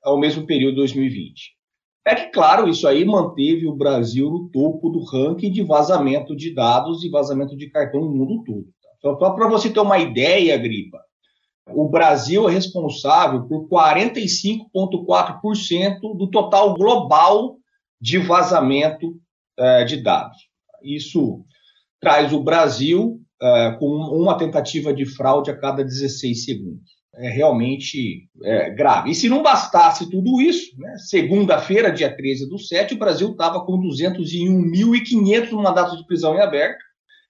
ao mesmo período de 2020. É que, claro, isso aí manteve o Brasil no topo do ranking de vazamento de dados e vazamento de cartão no mundo todo. Então, para você ter uma ideia, Gripa, o Brasil é responsável por 45,4% do total global de vazamento eh, de dados. Isso traz o Brasil uh, com uma tentativa de fraude a cada 16 segundos. É realmente é, grave. E se não bastasse tudo isso, né, segunda-feira, dia 13 do 7, o Brasil estava com 201.500 mandatos de prisão em aberto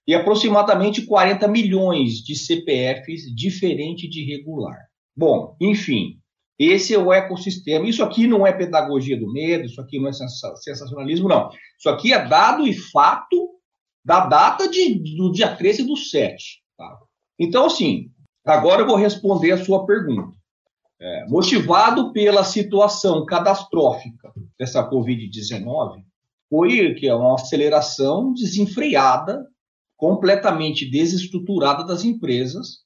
e aproximadamente 40 milhões de CPFs diferente de regular. Bom, enfim, esse é o ecossistema. Isso aqui não é pedagogia do medo, isso aqui não é sensacionalismo, não. Isso aqui é dado e fato da data de, do dia 13 do 7. Tá? Então, assim, agora eu vou responder a sua pergunta. É, motivado pela situação catastrófica dessa Covid-19, foi que é uma aceleração desenfreada, completamente desestruturada das empresas,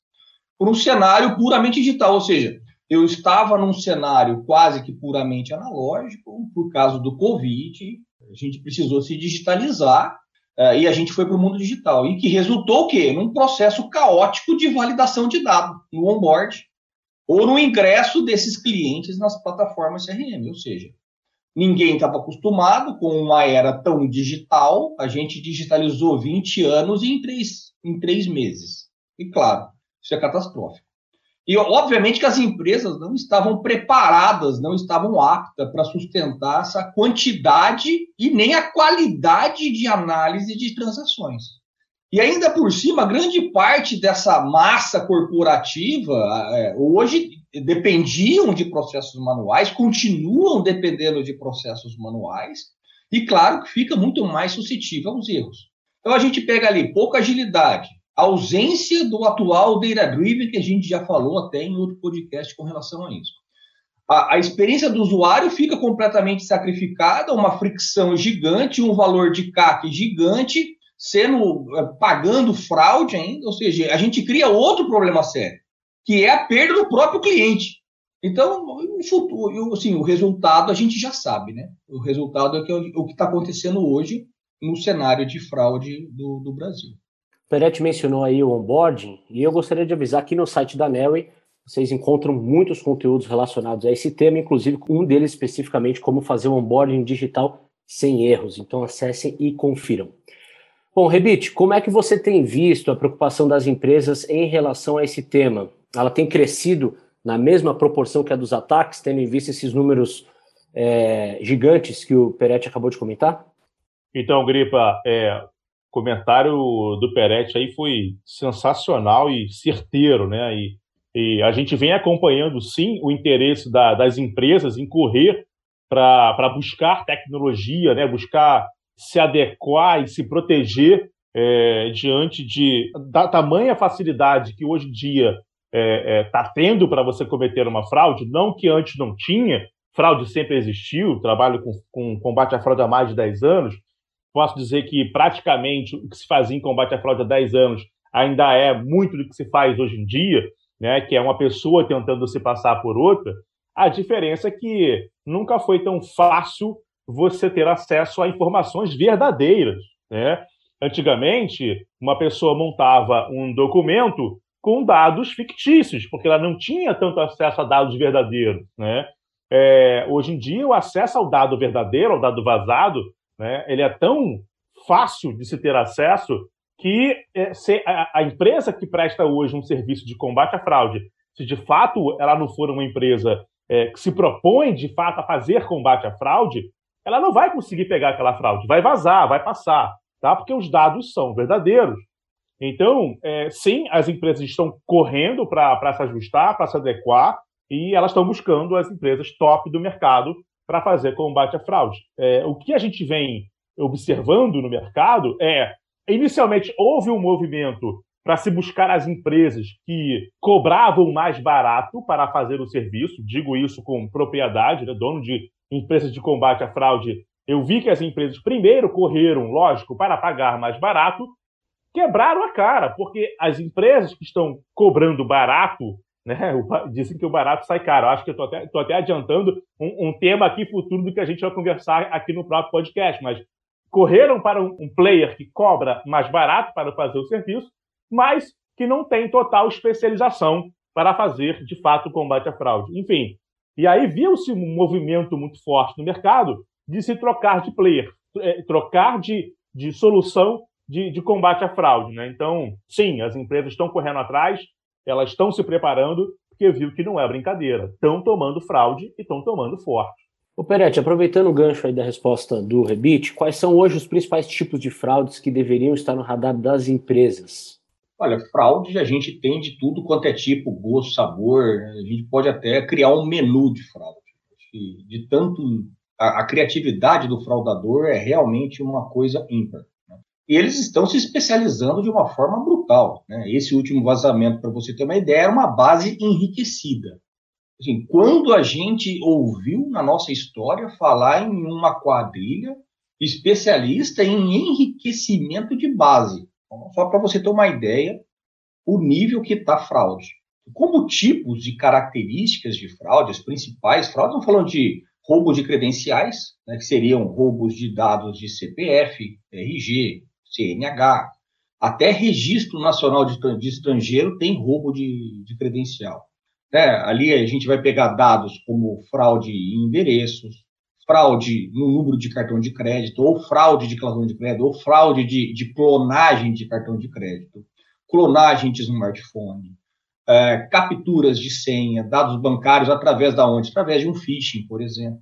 por um cenário puramente digital, ou seja, eu estava num cenário quase que puramente analógico, por causa do Covid, a gente precisou se digitalizar Uh, e a gente foi para o mundo digital. E que resultou o quê? Num processo caótico de validação de dados no onboard ou no ingresso desses clientes nas plataformas CRM. Ou seja, ninguém estava acostumado com uma era tão digital, a gente digitalizou 20 anos em três, em três meses. E claro, isso é catastrófico. E, obviamente, que as empresas não estavam preparadas, não estavam aptas para sustentar essa quantidade e nem a qualidade de análise de transações. E ainda por cima, grande parte dessa massa corporativa, é, hoje, dependiam de processos manuais, continuam dependendo de processos manuais, e claro que fica muito mais suscetível aos erros. Então a gente pega ali pouca agilidade, ausência do atual data driven que a gente já falou até em outro podcast com relação a isso. A, a, experiência do usuário fica completamente sacrificada, uma fricção gigante, um valor de CAC gigante, sendo é, pagando fraude ainda, ou seja, a gente cria outro problema sério, que é a perda do próprio cliente. Então, o futuro, assim, o resultado a gente já sabe, né? O resultado é, é o que está acontecendo hoje no cenário de fraude do, do Brasil. Peretti mencionou aí o onboarding, e eu gostaria de avisar que no site da Nelway vocês encontram muitos conteúdos relacionados a esse tema, inclusive um deles especificamente como fazer o onboarding digital sem erros. Então acessem e confiram. Bom, Rebite, como é que você tem visto a preocupação das empresas em relação a esse tema? Ela tem crescido na mesma proporção que a dos ataques, tendo em vista esses números é, gigantes que o Peretti acabou de comentar? Então, Gripa, é, comentário do Peretti aí foi sensacional e certeiro, né? E, e a gente vem acompanhando, sim, o interesse da, das empresas em correr para buscar tecnologia, né? Buscar se adequar e se proteger é, diante de da tamanha facilidade que hoje em dia está é, é, tá tendo para você cometer uma fraude, não que antes não tinha, fraude sempre existiu, trabalho com, com combate à fraude há mais de 10 anos, posso dizer que praticamente o que se fazia em combate à fraude há 10 anos ainda é muito do que se faz hoje em dia, né, que é uma pessoa tentando se passar por outra, a diferença é que nunca foi tão fácil você ter acesso a informações verdadeiras. Né? Antigamente, uma pessoa montava um documento com dados fictícios, porque ela não tinha tanto acesso a dados verdadeiros. Né? É, hoje em dia, o acesso ao dado verdadeiro, ao dado vazado, né, ele é tão fácil de se ter acesso que é, a, a empresa que presta hoje um serviço de combate à fraude, se de fato ela não for uma empresa é, que se propõe de fato a fazer combate à fraude, ela não vai conseguir pegar aquela fraude, vai vazar, vai passar, tá? Porque os dados são verdadeiros. Então, é, sim, as empresas estão correndo para se ajustar, para se adequar, e elas estão buscando as empresas top do mercado para fazer combate à fraude. É, o que a gente vem observando no mercado é, inicialmente, houve um movimento para se buscar as empresas que cobravam mais barato para fazer o serviço, digo isso com propriedade, né, dono de empresas de combate à fraude. Eu vi que as empresas primeiro correram, lógico, para pagar mais barato, quebraram a cara, porque as empresas que estão cobrando barato, né, dizem que o barato sai caro. Acho que eu estou até, até, adiantando um, um, tema aqui futuro do que a gente vai conversar aqui no próprio podcast, mas correram para um, um player que cobra mais barato para fazer o serviço, mas que não tem total especialização para fazer, de fato, o combate à fraude. Enfim, e aí viu-se um movimento muito forte no mercado de se trocar de player, é, trocar de, de solução de, de combate à fraude. Né? Então, sim, as empresas estão correndo atrás, elas estão se preparando, porque viu que não é brincadeira. Estão tomando fraude e estão tomando forte. Ô Peretti, aproveitando o gancho aí da resposta do Rebite, quais são hoje os principais tipos de fraudes que deveriam estar no radar das empresas? Olha, fraude a gente tem de tudo quanto é tipo, gosto, sabor. A gente pode até criar um menu de fraude. De tanto a, a criatividade do fraudador é realmente uma coisa ímpar. E eles estão se especializando de uma forma brutal. Né? Esse último vazamento, para você ter uma ideia, era uma base enriquecida. Assim, quando a gente ouviu na nossa história falar em uma quadrilha especialista em enriquecimento de base, então, só para você ter uma ideia, o nível que está fraude. Como tipos e características de fraude, as principais fraudes, estamos falando de roubo de credenciais, né, que seriam roubos de dados de CPF, RG, CNH, até registro nacional de, de estrangeiro tem roubo de, de credencial. É, ali a gente vai pegar dados como fraude em endereços, fraude no número de cartão de crédito, ou fraude de cartão de crédito, ou fraude de, de clonagem de cartão de crédito, clonagem de smartphone, é, capturas de senha, dados bancários através da onde? Através de um phishing, por exemplo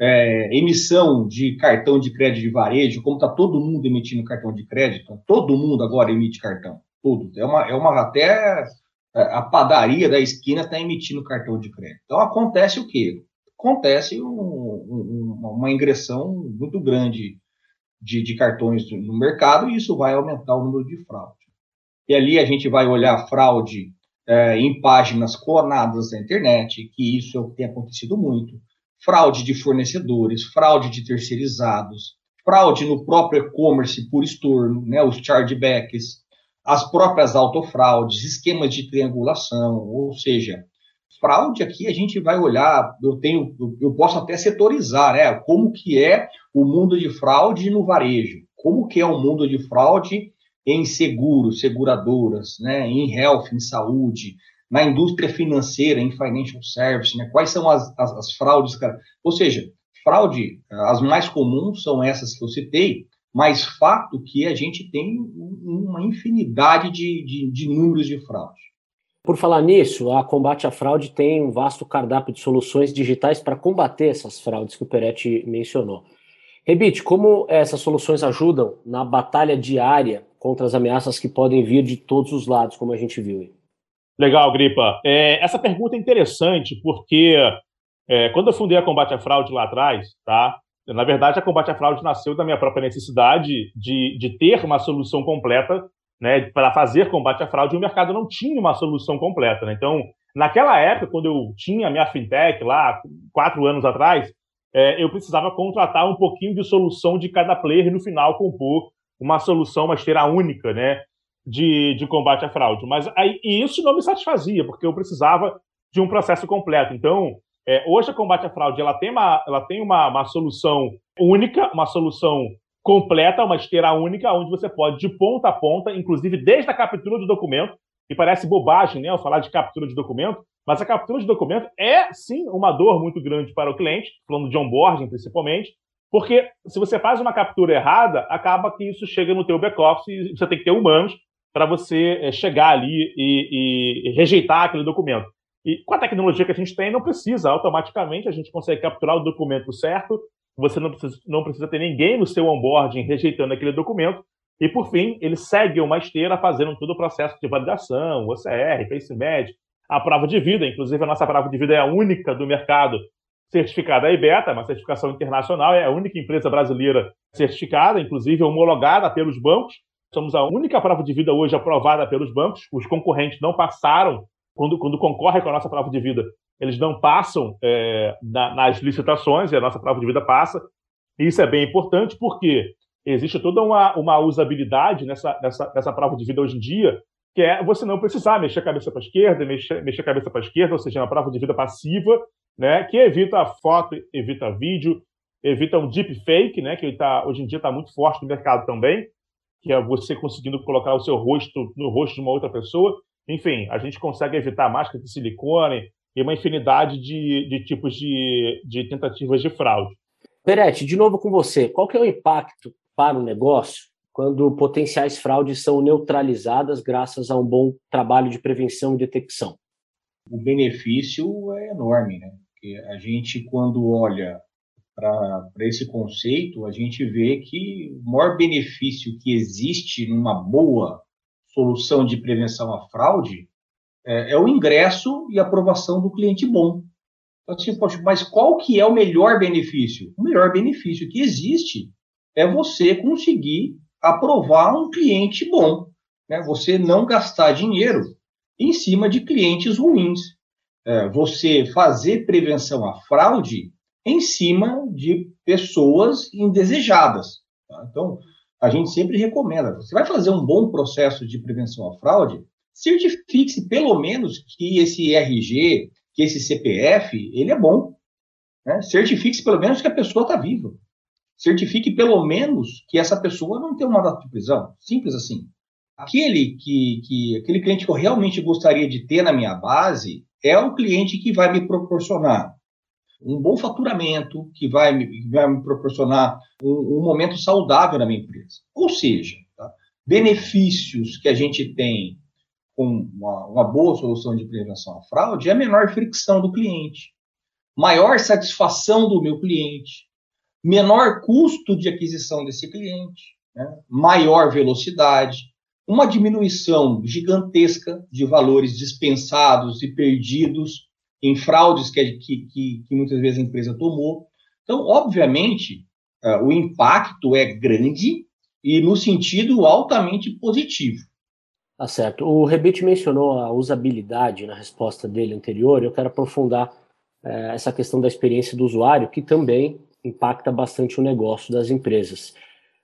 é, emissão de cartão de crédito de varejo, como está todo mundo emitindo cartão de crédito, todo mundo agora emite cartão, tudo. É uma, é uma até a padaria da esquina está emitindo cartão de crédito. Então acontece o quê? Acontece um, um, uma ingressão muito grande de, de, cartões no mercado e isso vai aumentar o número de fraude. E ali a gente vai olhar fraude é, em páginas clonadas da internet, que isso é o que tem acontecido muito, fraude de fornecedores, fraude de terceirizados, fraude no próprio e-commerce por estorno, né, os chargebacks, as próprias autofraudes, esquemas de triangulação, ou seja, fraude aqui a gente vai olhar, eu tenho, eu posso até setorizar, né, como que é o mundo de fraude no varejo, como que é o mundo de fraude em seguros, seguradoras, né, em health, em saúde, na indústria financeira, em financial service, né, quais são as, as, as fraudes, cara? Ou seja, fraude, as mais comuns são essas que eu citei, mas fato que a gente tem uma infinidade de, de, de números de fraude. Por falar nisso, a Combate à Fraude tem um vasto cardápio de soluções digitais para combater essas fraudes que o Peretti mencionou. Rebite, como essas soluções ajudam na batalha diária contra as ameaças que podem vir de todos os lados, como a gente viu? Legal, Gripa. É, essa pergunta é interessante porque é, quando eu fundei a Combate à Fraude lá atrás, tá? Na verdade, a combate à fraude nasceu da minha própria necessidade de, de ter uma solução completa né, para fazer combate à fraude, o mercado não tinha uma solução completa. Né? Então, naquela época, quando eu tinha a minha fintech lá, quatro anos atrás, é, eu precisava contratar um pouquinho de solução de cada player e no final compor uma solução, uma esteira única né, de, de combate à fraude. Mas aí, isso não me satisfazia, porque eu precisava de um processo completo. Então, é, hoje a combate à fraude ela tem, uma, ela tem uma, uma solução única, uma solução completa, uma esteira única, onde você pode, de ponta a ponta, inclusive desde a captura do documento, e parece bobagem né, eu falar de captura de documento, mas a captura de documento é, sim, uma dor muito grande para o cliente, falando de onboarding principalmente, porque se você faz uma captura errada, acaba que isso chega no teu back-office e você tem que ter humanos para você é, chegar ali e, e rejeitar aquele documento. E com a tecnologia que a gente tem, não precisa. Automaticamente a gente consegue capturar o documento certo. Você não precisa, não precisa ter ninguém no seu onboarding rejeitando aquele documento. E, por fim, ele segue uma esteira fazendo todo o processo de validação, OCR, FaceMed, a prova de vida. Inclusive, a nossa prova de vida é a única do mercado certificada a IBETA, uma certificação internacional, é a única empresa brasileira certificada, inclusive homologada pelos bancos. Somos a única prova de vida hoje aprovada pelos bancos. Os concorrentes não passaram quando, quando concorre com a nossa prova de vida, eles não passam é, na, nas licitações e a nossa prova de vida passa. Isso é bem importante porque existe toda uma, uma usabilidade nessa, nessa, nessa prova de vida hoje em dia, que é você não precisar mexer a cabeça para a esquerda, mexer, mexer a cabeça para a esquerda, ou seja, uma prova de vida passiva, né, que evita foto, evita vídeo, evita um deepfake, né, que tá, hoje em dia está muito forte no mercado também, que é você conseguindo colocar o seu rosto no rosto de uma outra pessoa. Enfim, a gente consegue evitar máscara de silicone e uma infinidade de, de tipos de, de tentativas de fraude. Peretti, de novo com você. Qual que é o impacto para o negócio quando potenciais fraudes são neutralizadas graças a um bom trabalho de prevenção e detecção? O benefício é enorme, né? Porque a gente, quando olha para esse conceito, a gente vê que o maior benefício que existe numa boa solução de prevenção à fraude é, é o ingresso e aprovação do cliente bom. Então, assim, poxa, mas qual que é o melhor benefício? O melhor benefício que existe é você conseguir aprovar um cliente bom. Né? Você não gastar dinheiro em cima de clientes ruins. É, você fazer prevenção à fraude em cima de pessoas indesejadas. Tá? Então, a gente sempre recomenda. Você vai fazer um bom processo de prevenção à fraude, certifique-se pelo menos que esse RG, que esse CPF, ele é bom. Né? Certifique-se pelo menos que a pessoa está viva. Certifique pelo menos que essa pessoa não tem uma data de prisão. Simples assim. Aquele que, que aquele cliente que eu realmente gostaria de ter na minha base é o cliente que vai me proporcionar um bom faturamento que vai me, vai me proporcionar um, um, momento saudável na minha empresa. Ou seja, tá? benefícios que a gente tem com uma, uma, boa solução de prevenção à fraude é a menor fricção do cliente, maior satisfação do meu cliente, menor custo de aquisição desse cliente, né? maior velocidade, uma diminuição gigantesca de valores dispensados e perdidos em fraudes que, que, que muitas vezes a empresa tomou. Então, obviamente, uh, o impacto é grande e no sentido altamente positivo. Tá certo. O Rebite mencionou a usabilidade na resposta dele anterior, eu quero aprofundar é, essa questão da experiência do usuário, que também impacta bastante o negócio das empresas.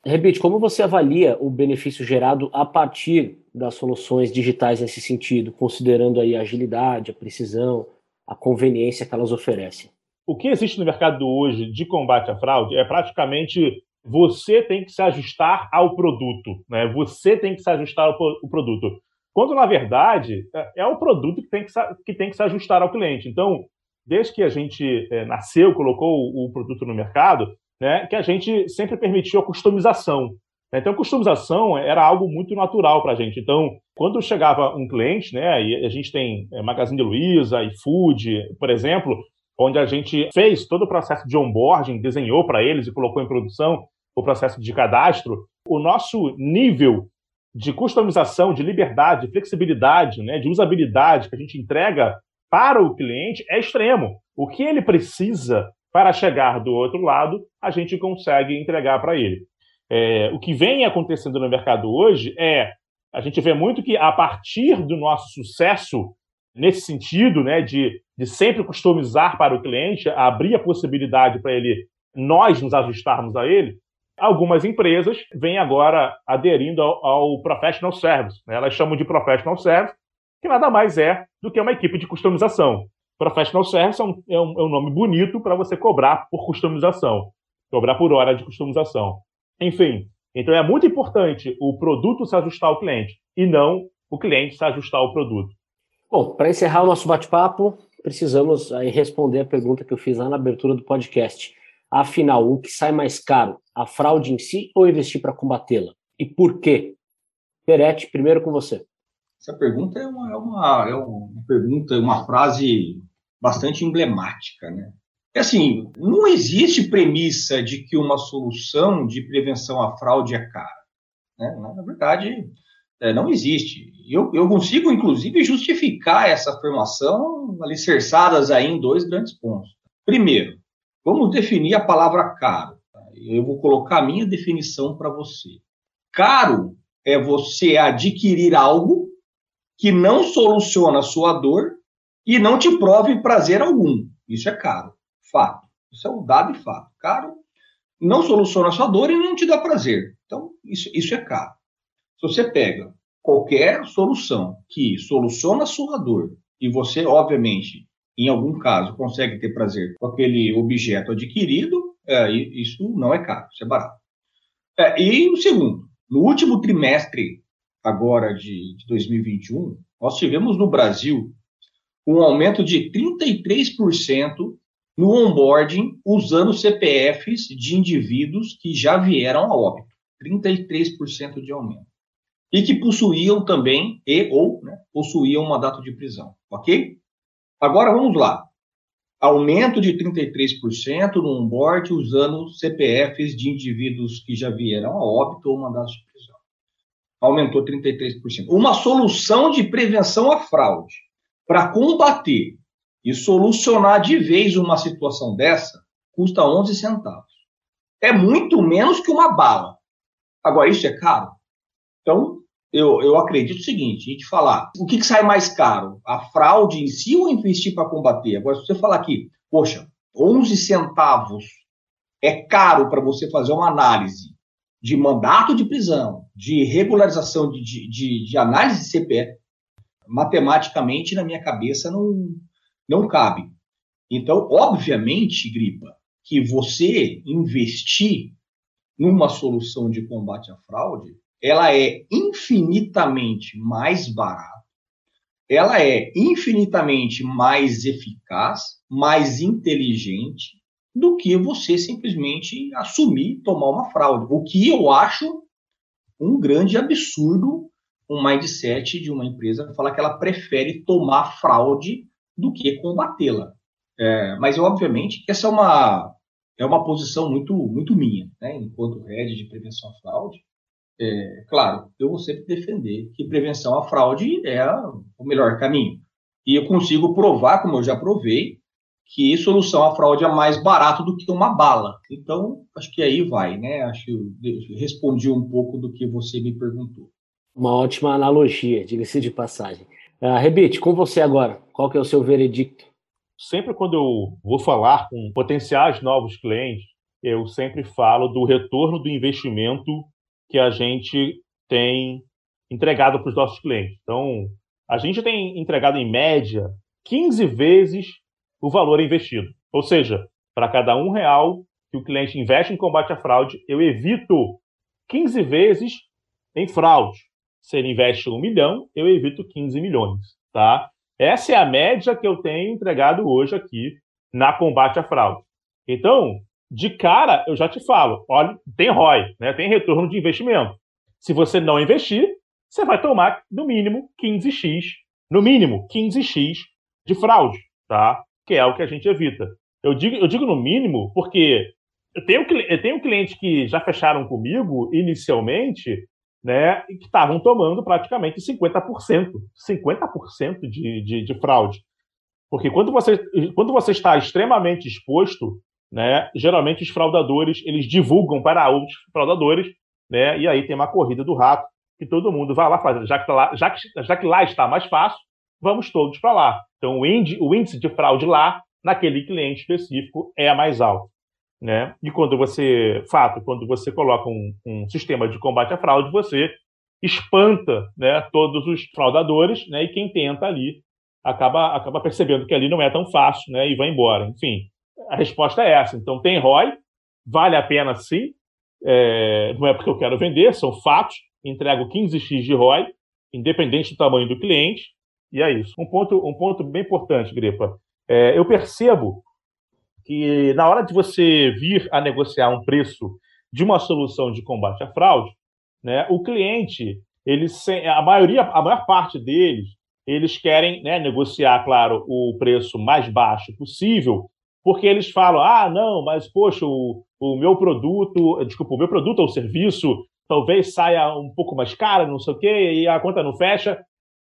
Rebite, como você avalia o benefício gerado a partir das soluções digitais nesse sentido, considerando aí a agilidade, a precisão, a conveniência que elas oferecem? O que existe no mercado hoje de combate à fraude é praticamente você tem que se ajustar ao produto, né? Você tem que se ajustar ao produto. Quando, na verdade, é, é o produto que tem que, que tem que se ajustar ao cliente. Então, desde que a gente é, nasceu, colocou o, o produto no mercado, né, que a gente sempre permitiu a customização. Né. Então, customização era algo muito natural para a gente. Então, quando chegava um cliente, né, e a gente tem é, Magazine Luiza, iFood, por exemplo, onde a gente fez todo o processo de onboarding, desenhou para eles e colocou em produção o processo de cadastro, o nosso nível de customização, de liberdade, de flexibilidade, né, de usabilidade que a gente entrega para o cliente é extremo. O que ele precisa para chegar do outro lado, a gente consegue entregar para ele. É, o que vem acontecendo no mercado hoje é a gente vê muito que a partir do nosso sucesso nesse sentido, né, de, de sempre customizar para o cliente, abrir a possibilidade para ele nós nos ajustarmos a ele, algumas empresas vêm agora aderindo ao, ao professional service. Né? Elas chamam de professional service que nada mais é do que uma equipe de customização. Professional Service é um, é um, é um nome bonito para você cobrar por customização, cobrar por hora de customização. Enfim, então é muito importante o produto se ajustar ao cliente e não o cliente se ajustar ao produto. Bom, para encerrar o nosso bate-papo, precisamos aí responder a pergunta que eu fiz lá na abertura do podcast. Afinal, o que sai mais caro, a fraude em si ou investir para combatê-la? E por quê? Peretti, primeiro com você. Essa pergunta é uma, é uma, é uma pergunta, uma frase bastante emblemática, né? É assim, não existe premissa de que uma solução de prevenção à fraude é cara. Né? Na verdade, é, não existe. Eu, eu consigo, inclusive, justificar essa afirmação alicerçadas aí em dois grandes pontos. Primeiro, vamos definir a palavra caro. Eu vou colocar a minha definição para você. Caro é você adquirir algo que não soluciona a sua dor e não te prove prazer algum. Isso é caro, fato. Isso é um dado e fato. Caro não soluciona a sua dor e não te dá prazer. Então, isso, isso é caro. Se você pega qualquer solução que soluciona a sua dor e você, obviamente, em algum caso, consegue ter prazer com aquele objeto adquirido, é, isso não é caro, isso é barato. É, e o segundo, no último trimestre agora de, de 2021, nós tivemos no Brasil um aumento de 33% no onboarding usando CPFs de indivíduos que já vieram a óbito. 33% de aumento. E que possuíam também, e ou né, possuíam mandato de prisão. Ok? Agora vamos lá. Aumento de 33% no onboard usando CPFs de indivíduos que já vieram a óbito ou mandato de prisão aumentou 33%. Uma solução de prevenção à fraude para combater e solucionar de vez uma situação dessa custa 11 centavos. É muito menos que uma bala. Agora, isso é caro? Então, eu, eu acredito o seguinte: a gente falar o que, que sai mais caro, a fraude em si ou investir para combater? Agora, se você falar aqui, poxa, 11 centavos é caro para você fazer uma análise de mandato de prisão, de regularização de, de, de, análise de CPF, matematicamente, na minha cabeça, não, não cabe. Então, obviamente, Gripa, que você investir numa solução de combate à fraude, ela é infinitamente mais barata, ela é infinitamente mais eficaz, mais inteligente do que você simplesmente assumir tomar uma fraude. O que eu acho um grande absurdo um mindset de uma empresa falar que ela prefere tomar fraude do que combatê-la. É, mas, obviamente, essa é uma, é uma posição muito, muito minha, né? enquanto head de prevenção à fraude. é, claro, eu vou sempre defender que prevenção à fraude é o melhor caminho. E eu consigo provar, como eu já provei, que solução à fraude é mais barato do que uma bala. Então, acho que aí vai, né? Acho que eu respondi um pouco do que você me perguntou. Uma ótima analogia, diga-se de passagem. Uh, Rebite, com você agora, qual que é o seu veredicto? Sempre quando eu vou falar com potenciais novos clientes, eu sempre falo do retorno do investimento que a gente tem entregado para os nossos clientes. Então, a gente tem entregado em média 15 vezes o valor investido. Ou seja, para cada um real que o cliente investe em combate à fraude, eu evito 15 vezes em fraude. Se ele investe um milhão, eu evito 15 milhões, tá? Essa é a média que eu tenho entregado hoje aqui na combate à fraude. Então, de cara, eu já te falo, olha, tem ROI, né? tem retorno de investimento. Se você não investir, você vai tomar, no mínimo, 15x, no mínimo, 15x de fraude, tá? Que é o que a gente evita. Eu digo, eu digo no mínimo porque eu tenho, eu tenho clientes que já fecharam comigo inicialmente, né, e que estavam tomando praticamente 50%, 50% de, de, de fraude. Porque quando você, quando você está extremamente exposto, né, geralmente os fraudadores eles divulgam para outros fraudadores, né, e aí tem uma corrida do rato que todo mundo vai lá fazer. Já que, tá lá, já que, já que lá está mais fácil, vamos todos para lá. Então o índice, o índice de fraude lá, naquele cliente específico, é mais alto. Né? E quando você, fato, quando você coloca um, um sistema de combate à fraude, você espanta né, todos os fraudadores, né, e quem tenta ali acaba, acaba percebendo que ali não é tão fácil né, e vai embora. Enfim, a resposta é essa. Então, tem ROI, vale a pena sim, é, não é porque eu quero vender, são fatos, entrego 15x de ROI, independente do tamanho do cliente, e é isso. Um ponto, um ponto bem importante, Gripa, é, eu percebo que na hora de você vir a negociar um preço de uma solução de combate à fraude, né, o cliente, eles, a maioria, a maior parte deles, eles querem né, negociar, claro, o preço mais baixo possível, porque eles falam, ah, não, mas poxa, o, o meu produto, desculpa, o meu produto ou serviço talvez saia um pouco mais caro, não sei o quê, e a conta não fecha.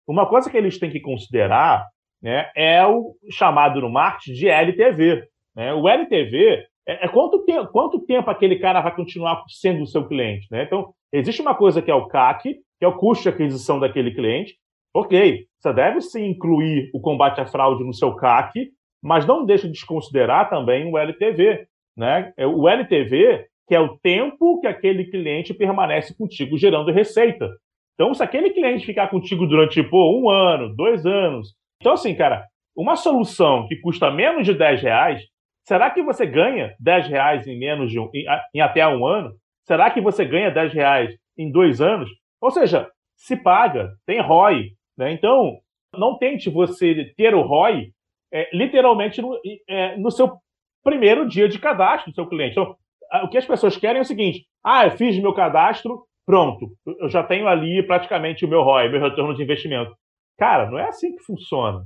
Uma coisa que eles têm que considerar né, é o chamado no marketing de LTV. Né? O LTV é, é quanto, te quanto tempo aquele cara vai continuar sendo o seu cliente. Né? Então, existe uma coisa que é o CAC, que é o custo de aquisição daquele cliente. Ok, você deve sim incluir o combate à fraude no seu CAC, mas não deixe de desconsiderar também o LTV. Né? É, o LTV, que é o tempo que aquele cliente permanece contigo gerando receita. Então, se aquele cliente ficar contigo durante pô, um ano, dois anos. Então, assim, cara, uma solução que custa menos de 10 reais, será que você ganha 10 reais em menos de um, em, em até um ano? Será que você ganha 10 reais em dois anos? Ou seja, se paga, tem ROI. Né? Então, não tente você ter o ROI é, literalmente no, é, no, seu primeiro dia de cadastro do seu cliente. Então, o que as pessoas querem é o seguinte: ah, eu fiz meu cadastro, pronto, eu já tenho ali praticamente o meu ROI, meu retorno de investimento. Cara, não é assim que funciona.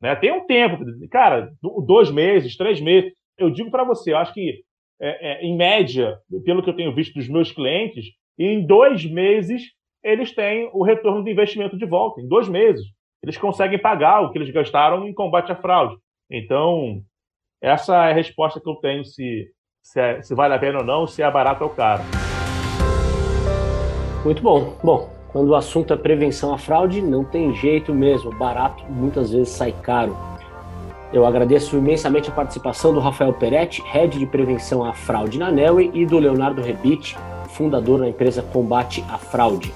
Né? Tem um tempo, cara, dois meses, três meses. Eu digo para você, eu acho que, é, é, em média, pelo que eu tenho visto dos meus clientes, em dois meses eles têm o retorno do investimento de volta. Em dois meses. Eles conseguem pagar o que eles gastaram em combate à fraude. Então, essa é a resposta que eu tenho se, se, é, se vale a pena ou não, se é barato ou caro. Muito bom. Bom, quando o assunto é prevenção à fraude, não tem jeito mesmo. Barato muitas vezes sai caro. Eu agradeço imensamente a participação do Rafael Peretti, head de prevenção à fraude na Nelway, e do Leonardo Rebite, fundador da empresa Combate à Fraude.